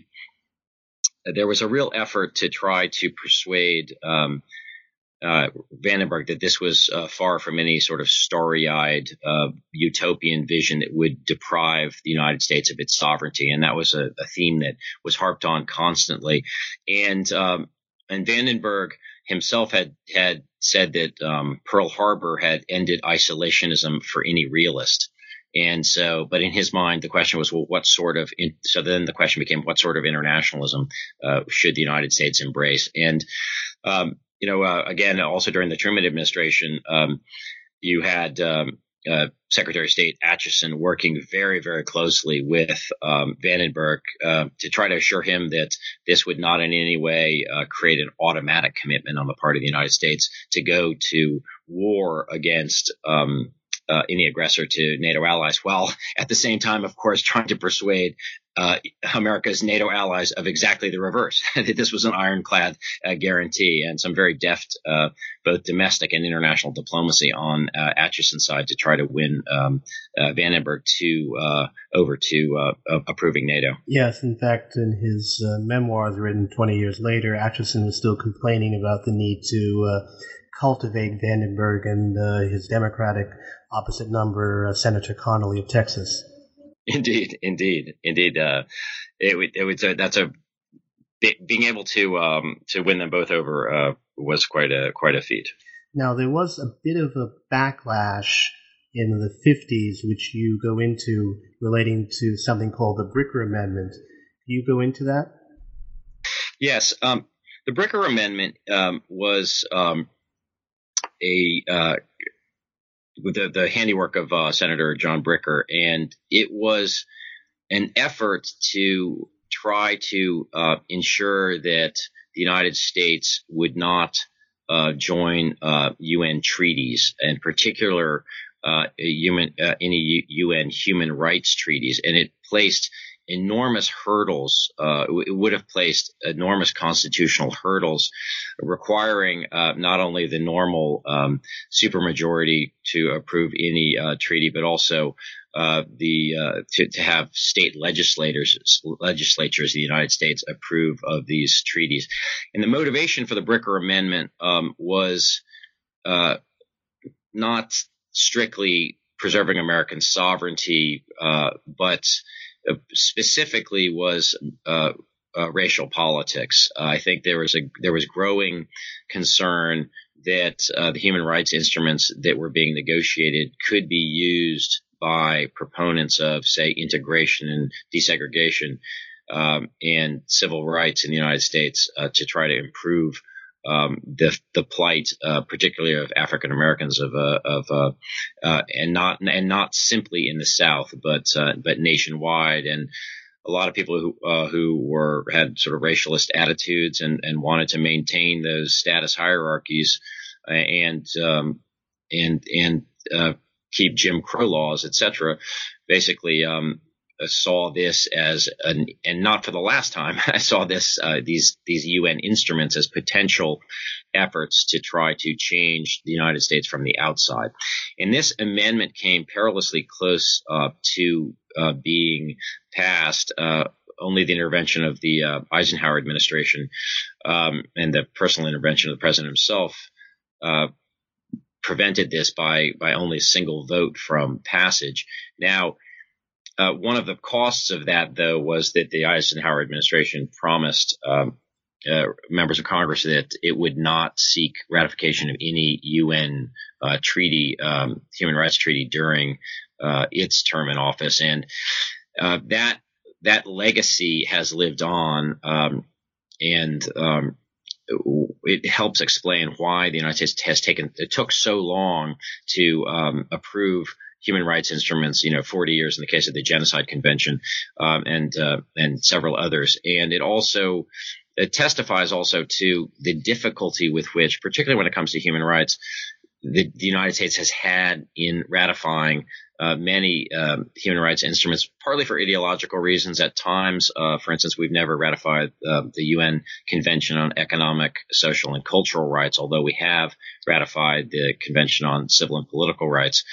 there was a real effort to try to persuade um, uh, Vandenberg that this was uh, far from any sort of starry-eyed uh, utopian vision that would deprive the United States of its sovereignty, and that was a, a theme that was harped on constantly. And um, and Vandenberg himself had had said that um, Pearl Harbor had ended isolationism for any realist. And so, but in his mind, the question was, well, what sort of, in, so then the question became, what sort of internationalism uh, should the United States embrace? And, um, you know, uh, again, also during the Truman administration, um, you had um, uh, Secretary of State Acheson working very, very closely with um, Vandenberg uh, to try to assure him that this would not in any way uh, create an automatic commitment on the part of the United States to go to war against um, uh, any aggressor to NATO allies, while at the same time, of course, trying to persuade uh, America's NATO allies of exactly the reverse, (laughs) that this was an ironclad uh, guarantee, and some very deft uh, both domestic and international diplomacy on uh, Acheson's side to try to win um, uh, Vandenberg to over to approving NATO. Yes, in fact, in his memoirs written 20 years later, Acheson was still complaining about the need to cultivate Vandenberg and uh, his Democratic opposite number, uh, Senator Connally of Texas. Indeed, indeed, indeed. Uh, it, it was a, that's a being able to um, to win them both over uh, was quite a quite a feat. Now there was a bit of a backlash in the 50s, which you go into relating to something called the Bricker Amendment. You go into that? Yes, um, the Bricker Amendment um, was um, a uh, the the handiwork of uh, Senator John Bricker, and it was an effort to try to uh, ensure that the United States would not uh, join UN uh, treaties, in particular uh, human any UN human rights treaties, and it placed enormous hurdles. Uh, it would have placed enormous constitutional hurdles, requiring uh, not only the normal um, supermajority to approve any uh, treaty, but also uh, the uh, to, to have state legislators legislatures of the United States approve of these treaties. And the motivation for the Bricker Amendment um, was uh, not strictly preserving American sovereignty, uh, but specifically was uh, uh, racial politics. I think there was a there was growing concern that the human rights instruments that were being negotiated could be used by proponents of, say, integration and desegregation um, and civil rights in the United States uh, to try to improve um, the the plight, uh, particularly of African Americans, of uh, of uh, uh, and not and not simply in the South, but uh, but nationwide, and a lot of people who who were had sort of racialist attitudes and and wanted to maintain those status hierarchies, and um, and and keep Jim Crow laws, etc. Basically, um, saw this as an, and not for the last time, (laughs) I saw this, uh, these, these UN instruments as potential efforts to try to change the United States from the outside. And this amendment came perilously close, uh, to, uh, being passed, uh, only the intervention of the uh, Eisenhower administration um, and the personal intervention of the president himself uh, prevented this by by only a single vote from passage. Now, uh, one of the costs of that, though, was that the Eisenhower administration promised um, uh, members of Congress that it would not seek ratification of any UN uh, treaty, um, human rights treaty, during uh, its term in office, and uh, that that legacy has lived on. Um, and um, it helps explain why the United States has taken it took so long to um, approve human rights instruments. You know, 40 years in the case of the Genocide Convention, um, and uh, and several others. And it also it testifies also to the difficulty with which, particularly when it comes to human rights, the, the United States has had in ratifying uh, many um, human rights instruments, partly for ideological reasons. At times, uh, for instance, we've never ratified uh, the UN Convention on Economic, Social, and Cultural Rights, although we have ratified the Convention on Civil and Political Rights.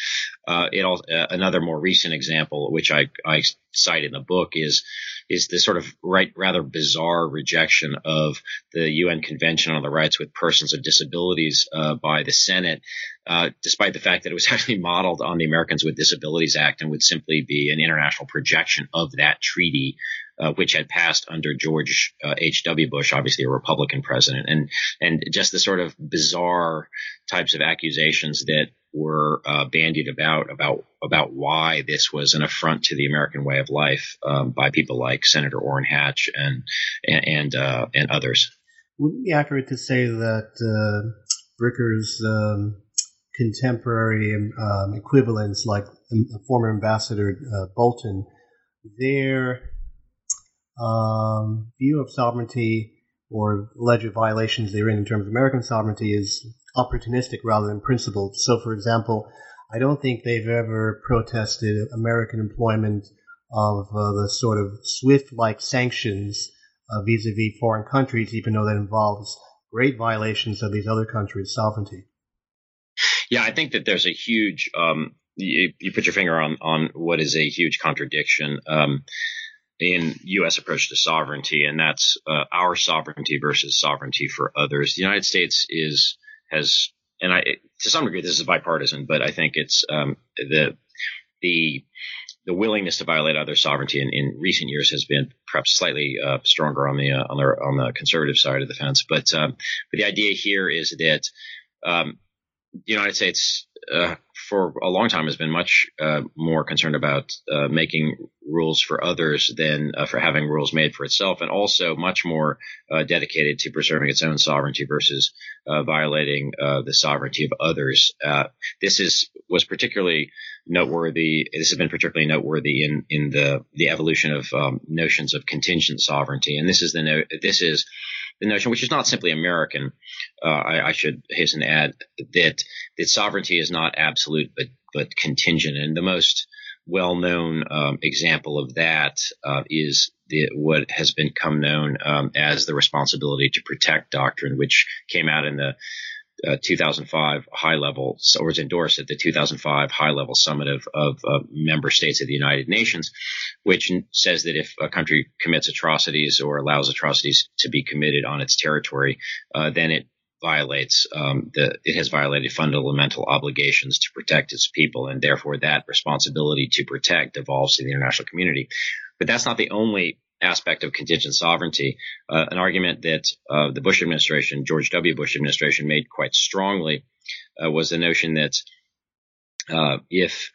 Uh, it all, uh, another more recent example, which I, I cite in the book, is is this sort of right, rather bizarre rejection of the UN Convention on the Rights with Persons with Disabilities uh, by the Senate, uh, despite the fact that it was (laughs) actually modeled on the Americans with Disabilities Act and would simply be an international projection of that treaty uh, which had passed under George uh, H.W. Bush, obviously a Republican president, and and just the sort of bizarre types of accusations that were uh, bandied about about about why this was an affront to the American way of life um, by people like Senator Orrin Hatch and and and, uh, and others. Would it be accurate to say that uh, Bricker's um, contemporary um, equivalents, like former Ambassador uh, Bolton, their um, view of sovereignty or alleged violations therein in in terms of American sovereignty is opportunistic rather than principled. So, for example, I don't think they've ever protested American employment of uh, the sort of SWIFT-like sanctions uh, vis-a-vis foreign countries, even though that involves great violations of these other countries' sovereignty. Yeah, I think that there's a huge. Um, you, you, put your finger on on what is a huge contradiction. Um, in U.S. approach to sovereignty, and that's uh, our sovereignty versus sovereignty for others. The United States is has, and I to some degree this is bipartisan, but I think it's um, the the the willingness to violate other sovereignty in, in recent years has been perhaps slightly uh, stronger on the uh, on the on the conservative side of the fence. But um, but the idea here is that um, the United States uh, for a long time has been much uh, more concerned about uh, making rules for others than uh, for having rules made for itself, and also much more uh, dedicated to preserving its own sovereignty versus uh, violating the sovereignty of others. this is was particularly noteworthy. This has been particularly noteworthy in in the the evolution of um, notions of contingent sovereignty, and this is the no, this is the notion, which is not simply American. Uh, I, I, should hasten to add that that sovereignty is not absolute, but but contingent. And the most well-known um, example of that uh, is the, what has become known um, as the responsibility to protect doctrine, which came out in the uh, 2005 high level, or was endorsed at the 2005 high level summit of, of uh, member states of the United Nations, which says that if a country commits atrocities or allows atrocities to be committed on its territory, uh, then it violates um, the it has violated fundamental obligations to protect its people, and therefore that responsibility to protect devolves to the international community. But that's not the only aspect of contingent sovereignty. Uh, an argument that uh, the Bush administration, George W. Bush administration, made quite strongly uh, was the notion that uh, if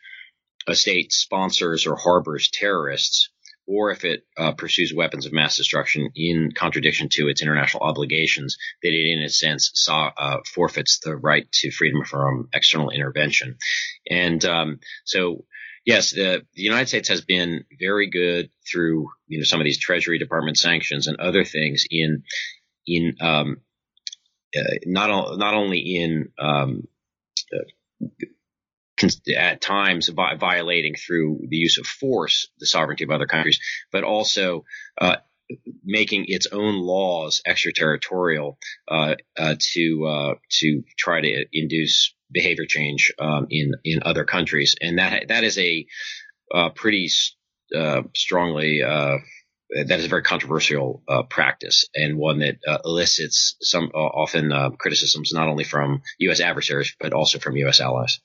a state sponsors or harbors terrorists, or if it uh, pursues weapons of mass destruction in contradiction to its international obligations, that it, in a sense, saw, uh, forfeits the right to freedom from external intervention. And um, so yes, the, the United States has been very good through you know some of these Treasury Department sanctions and other things in in um, uh, not not only in um, uh, at times vi- violating through the use of force the sovereignty of other countries, but also uh, making its own laws extraterritorial uh, uh, to uh, to try to induce behavior change um, in in other countries, and that that is a uh, pretty uh, strongly uh, that is a very controversial uh, practice and one that uh, elicits some often criticisms not only from U.S. adversaries but also from U.S. allies.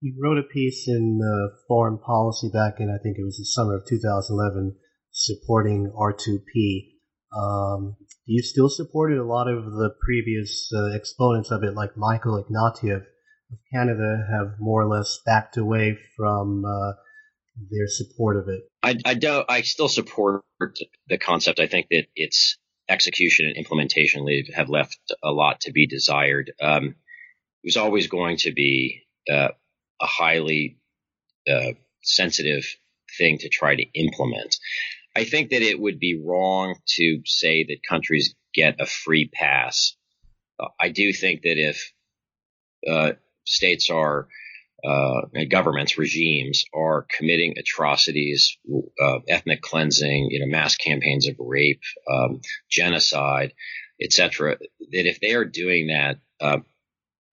You wrote a piece in Foreign Policy back in I think it was the summer of 2011 supporting R2P. Um, do you still supported? A lot of the previous uh, exponents of it, like Michael Ignatieff, of Canada have more or less backed away from uh, their support of it. I, I don't. I still support the concept. I think that its execution and implementation have left a lot to be desired. Um, it was always going to be uh, a highly uh, sensitive thing to try to implement. I think that it would be wrong to say that countries get a free pass. Uh, I do think that if uh, states are uh, governments, regimes are committing atrocities, uh, ethnic cleansing, you know, mass campaigns of rape, um, genocide, etc. That if they are doing that, uh,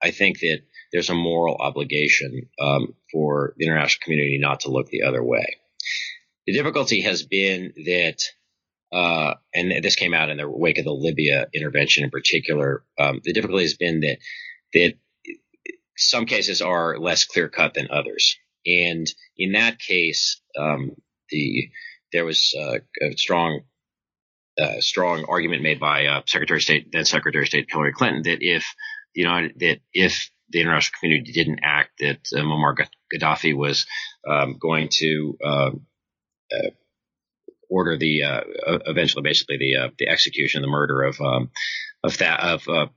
I think that there's a moral obligation um, for the international community not to look the other way. The difficulty has been that, uh, and this came out in the wake of the Libya intervention in particular. Um, the difficulty has been that that some cases are less clear cut than others. And in that case, um, the there was uh, a strong uh, strong argument made by uh, Secretary of State then Secretary of State Hillary Clinton that if you know that if the international community didn't act, that uh, Muammar Gaddafi was um, going to um, uh, order the uh, eventually basically the the execution, the murder of um, of that of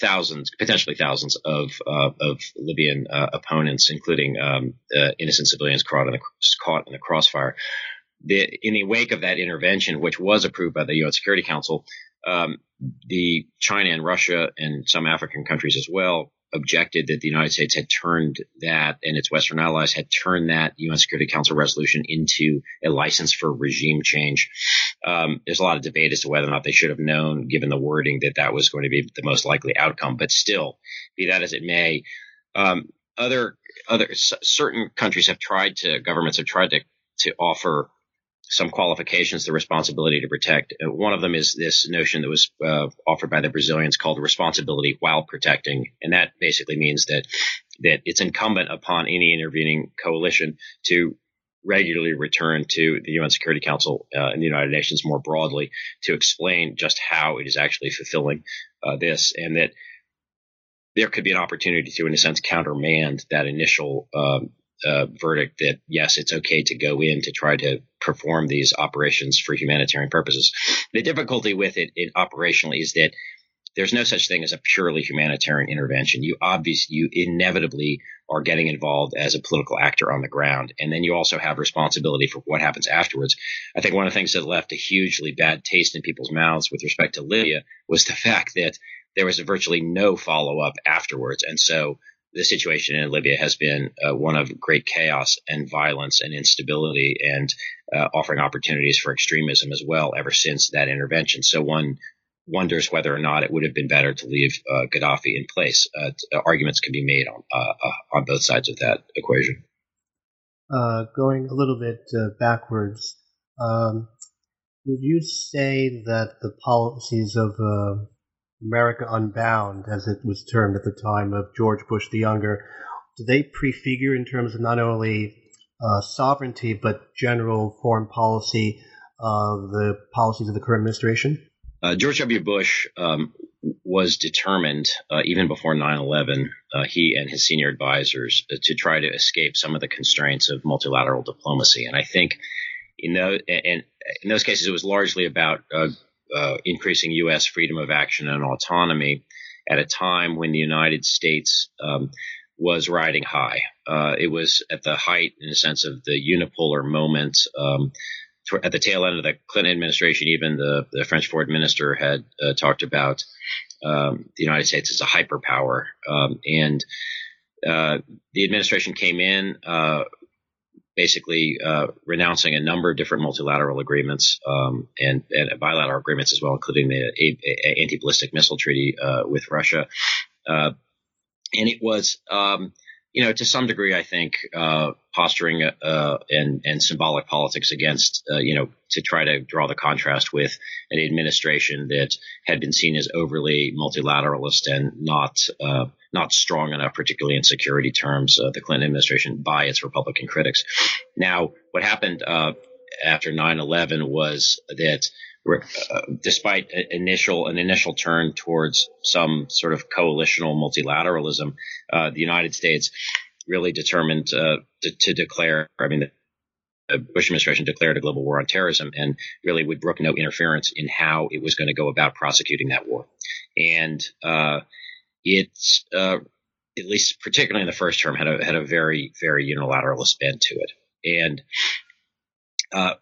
thousands, potentially thousands of uh, of Libyan uh, opponents, including um, uh, innocent civilians caught in the caught in the crossfire. The, in the wake of that intervention, which was approved by the UN Security Council, um, the China and Russia and some African countries as well objected that the United States had turned that and its Western allies had turned that UN Security Council resolution into a license for regime change. Um, there's a lot of debate as to whether or not they should have known, given the wording, that that was going to be the most likely outcome. But still, be that as it may, um, other other certain countries have tried to governments have tried to to offer some qualifications, the responsibility to protect. Uh, one of them is this notion that was uh, offered by the Brazilians called responsibility while protecting, and that basically means that that it's incumbent upon any intervening coalition to regularly return to the UN Security Council uh, and the United Nations more broadly to explain just how it is actually fulfilling uh, this, and that there could be an opportunity to, in a sense, countermand that initial um, uh, verdict that yes, it's okay to go in to try to perform these operations for humanitarian purposes. The difficulty with it, it operationally is that there's no such thing as a purely humanitarian intervention. You obviously, you inevitably are getting involved as a political actor on the ground. And then you also have responsibility for what happens afterwards. I think one of the things that left a hugely bad taste in people's mouths with respect to Libya was the (laughs) fact that there was virtually no follow up afterwards. And so the situation in Libya has been uh, one of great chaos and violence and instability and uh, offering opportunities for extremism as well ever since that intervention. So one wonders whether or not it would have been better to leave uh, Gaddafi in place. Uh, arguments can be made on uh, on both sides of that equation. Uh, going a little bit backwards, um, would you say that the policies of America Unbound, as it was termed at the time of George Bush the Younger, do they prefigure in terms of not only uh, sovereignty but general foreign policy the policies of the current administration? Uh, George W. Bush um, was determined, uh, even before 9 11, uh, he and his senior advisors, uh, to try to escape some of the constraints of multilateral diplomacy. And I think in, those, in those cases, it was largely about uh, uh, increasing U.S. freedom of action and autonomy at a time when the United States um, was riding high. It was at the height, in a sense, of the unipolar moment. Um, at the tail end of the Clinton administration, even the, the French foreign minister had uh, talked about um, the United States as a hyperpower. Um, and uh, the administration came in uh, basically uh, renouncing a number of different multilateral agreements um, and, and, bilateral agreements as well, including the anti ballistic missile treaty uh, with Russia. Uh, and it was, um, you know, to some degree, I think, uh, posturing uh, and, and symbolic politics against, uh, you know, to try to draw the contrast with an administration that had been seen as overly multilateralist and not uh, not strong enough, particularly in security terms, uh, the Clinton administration by its Republican critics. Now, what happened uh, after 9/11 was that. Uh, despite initial an initial turn towards some sort of coalitional multilateralism, uh, the United States really determined uh, to, to, declare. I mean, the Bush administration declared a global war on terrorism and really would brook no interference in how it was going to go about prosecuting that war. And uh, it's uh, at least particularly in the first term had a had a very very unilateralist bent to it, and uh,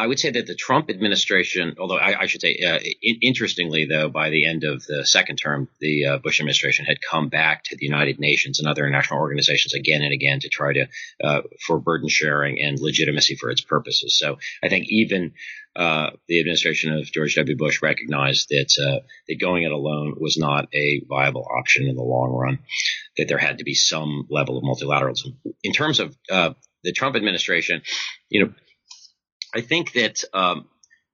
I would say that the Trump administration, although I, I should say, uh, in, interestingly, though, by the end of the second term, the uh, Bush administration had come back to the United Nations and other international organizations again and again to try to uh, for burden sharing and legitimacy for its purposes. So I think even uh, the administration of George W. Bush recognized that uh, that going it alone was not a viable option in the long run. That there had to be some level of multilateralism. In terms of uh, the Trump administration, you know I think that um,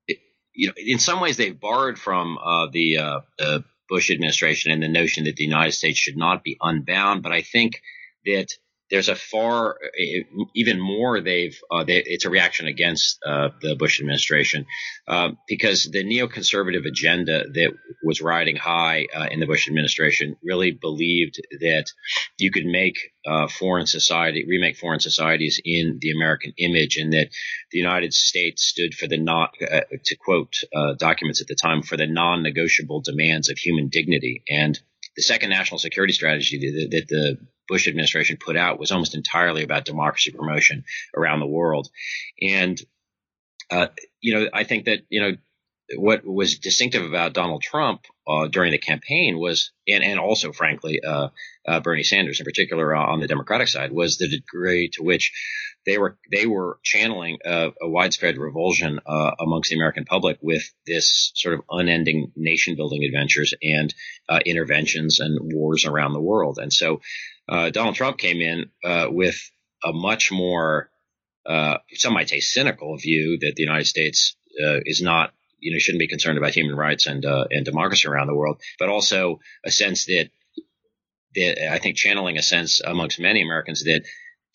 it, you know, in some ways, they've borrowed from uh, the, uh, the Bush administration and the notion that the United States should not be unbound. But I think that there's a far even more they've uh, they, it's a reaction against uh, the Bush administration uh, because the neoconservative agenda that was riding high uh, in the Bush administration really believed that you could make uh, foreign society remake foreign societies in the American image and that the United States stood for the not uh, to quote documents at the time for the non-negotiable demands of human dignity. And the second national security strategy that, that the Bush administration put out was almost entirely about democracy promotion around the world. And, uh, you know, I think that, you know, what was distinctive about Donald Trump uh, during the campaign was, and, and also, frankly, uh, uh Bernie Sanders in particular uh, on the Democratic side, was the degree to which they were they were channeling a, a widespread revulsion uh, amongst the American public with this sort of unending nation building adventures and interventions and wars around the world. And so Donald Trump came in with a much more uh, some might say cynical view that the United States uh, is not you know shouldn't be concerned about human rights and uh, and democracy around the world, but also a sense that that I think channeling a sense amongst many Americans that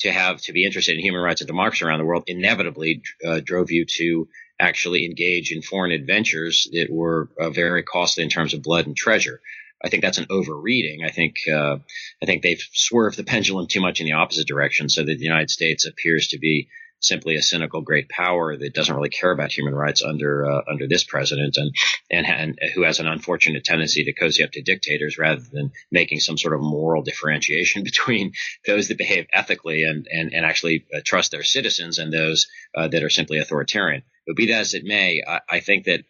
to have to be interested in human rights and democracy around the world inevitably uh, drove you to actually engage in foreign adventures that were uh, very costly in terms of blood and treasure. I think that's an overreading. I think uh, I think they've swerved the pendulum too much in the opposite direction, so that the United States appears to be simply a cynical great power that doesn't really care about human rights under uh, under this president and, and and who has an unfortunate tendency to cozy up to dictators rather than making some sort of moral differentiation (laughs) between those that behave ethically and and, and actually uh, trust their citizens and those uh, that are simply authoritarian. But be that as it may, I, I think that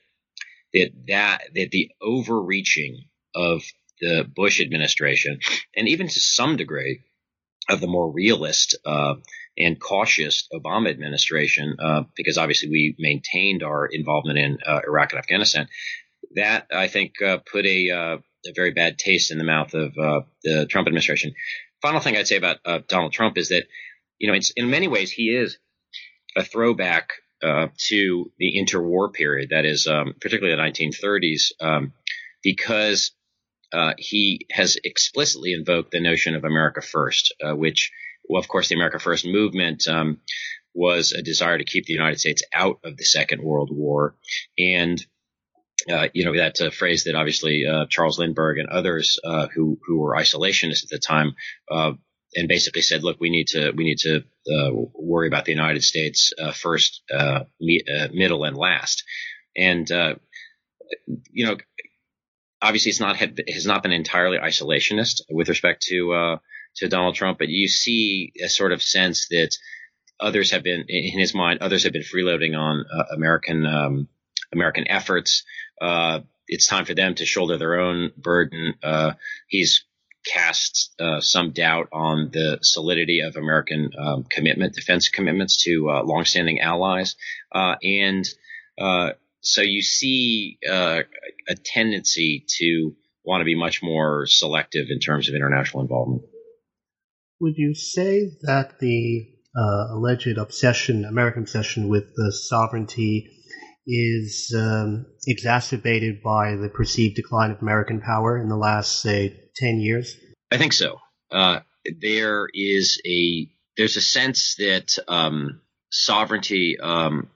that that that the overreaching of the Bush administration, and even to some degree of the more realist uh, and cautious Obama administration, uh, because obviously we maintained our involvement in uh, Iraq and Afghanistan. That I think uh, put a, uh, a very bad taste in the mouth of uh, the Trump administration. Final thing I'd say about Donald Trump is that you know in many ways he is a throwback to the interwar period, that is um, particularly the 1930s, um, because uh, he has explicitly invoked the notion of America First, uh, which, well, of course, the America First movement um, was a desire to keep the United States out of the Second World War. And uh, you know, that's a phrase that obviously uh, Charles Lindbergh and others uh, who who were isolationists at the time uh, and basically said, look, we need to we need to uh, worry about the United States uh, first, me, middle, and last. And you know, obviously it's not has not been entirely isolationist with respect to uh, to Donald Trump, but you see a sort of sense that others have been in his mind others have been freeloading on uh, American um, American efforts. Uh, it's time for them to shoulder their own burden. Uh, he's cast uh, some doubt on the solidity of American um, commitment, defense commitments to uh, longstanding allies, and so you see uh, a tendency to want to be much more selective in terms of international involvement. Would you say that the uh, alleged obsession, American obsession with the sovereignty, is um, exacerbated by the perceived decline of American power in the last, say, ten years? I think so. Uh, there is a there's a sense that um, sovereignty um,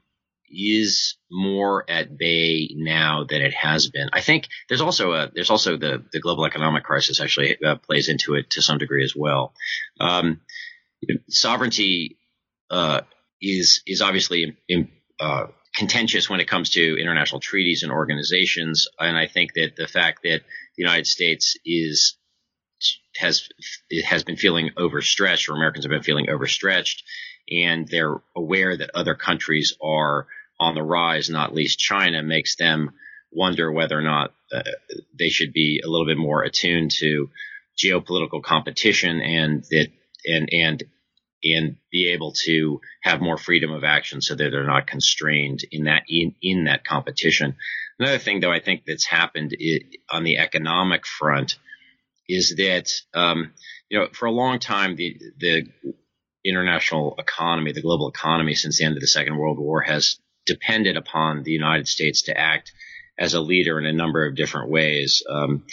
is more at bay now than it has been. I think there's also a there's also the the global economic crisis actually uh, plays into it to some degree as well. Um, sovereignty uh, is is obviously in, uh, contentious when it comes to international treaties and organizations, and I think that the fact that the United States is has has been feeling overstretched, or Americans have been feeling overstretched, and they're aware that other countries are on the rise, not least China, makes them wonder whether or not uh, they should be a little bit more attuned to geopolitical competition and that and and and be able to have more freedom of action so that they're not constrained in that in, in that competition. Another thing, though, I think that's happened on the economic front is that um, you know for a long time the the international economy, the global economy since the end of the Second World War has depended upon the United States to act as a leader in a number of different ways. Um,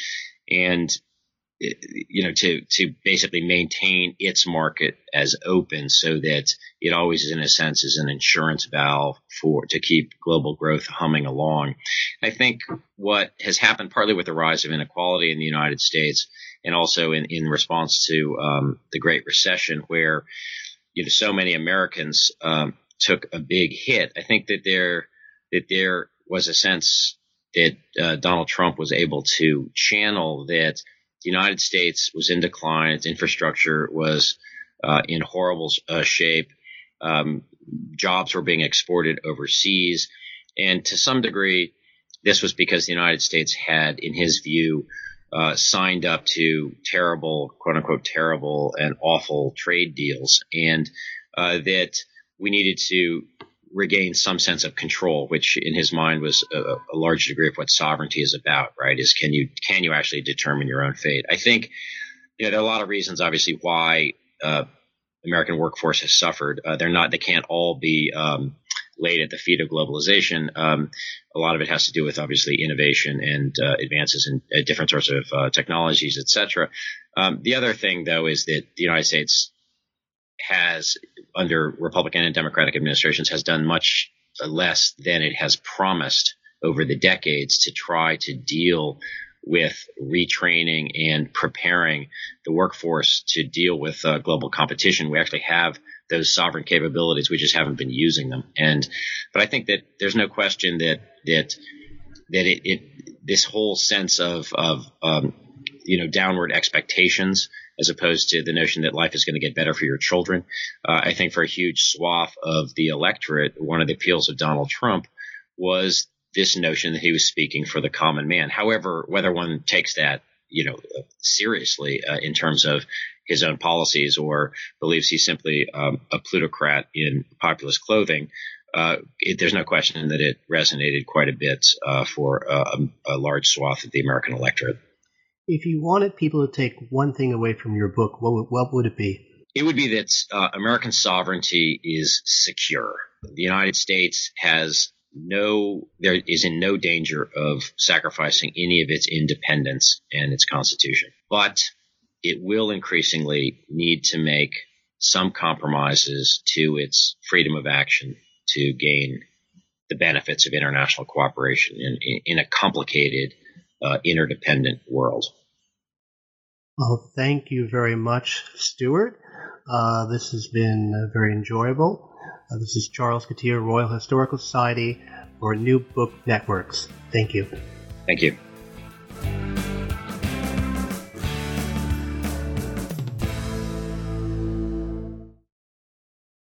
and you know, to to basically maintain its market as open, so that it always, in a sense, is an insurance valve for to keep global growth humming along. I think what has happened, partly with the rise of inequality in the United States, and also in in response to um, the Great Recession, where you know so many Americans um, took a big hit. I think that there that there was a sense that uh, Donald Trump was able to channel that the United States was in decline, its infrastructure was uh, in horrible uh, shape, um, jobs were being exported overseas, and to some degree, this was because the United States had, in his view, uh, signed up to terrible, quote unquote, terrible and awful trade deals, and uh, that we needed to regain some sense of control, which in his mind was a, a, large degree of what sovereignty is about, right? Is can you can you actually determine your own fate? I think you know there are a lot of reasons, obviously, why uh, American workforce has suffered. Uh, they're not they can't all be um, laid at the feet of globalization. Um, a lot of it has to do with obviously innovation and uh, advances in uh, different sorts of uh, technologies, et cetera. Um, the other thing, though, is that the United States has, under Republican and Democratic administrations, has done much less than it has promised over the decades to try to deal with retraining and preparing the workforce to deal with uh, global competition. We actually have those sovereign capabilities. We just haven't been using them. And, but I think that there's no question that, that, that it, it this whole sense of, of, um, you know, downward expectations as opposed to the notion that life is going to get better for your children. Uh, I think for a huge swath of the electorate, one of the appeals of Donald Trump was this notion that he was speaking for the common man. However, whether one takes that you know, seriously uh, in terms of his own policies or believes he's simply um, a plutocrat in populist clothing, uh, it, there's no question that it resonated quite a bit uh, for a, a, large swath of the American electorate. If you wanted people to take one thing away from your book, what would, what would it be? It would be that uh, American sovereignty is secure. The United States has no, there is in no danger of sacrificing any of its independence and its constitution. But it will increasingly need to make some compromises to its freedom of action to gain the benefits of international cooperation in, in, in a complicated, uh, interdependent world. Well, thank you very much, Stewart. Uh, this has been uh, very enjoyable. Uh, this is Charles Coutinho, Royal Historical Society for New Books Network. Thank you. Thank you.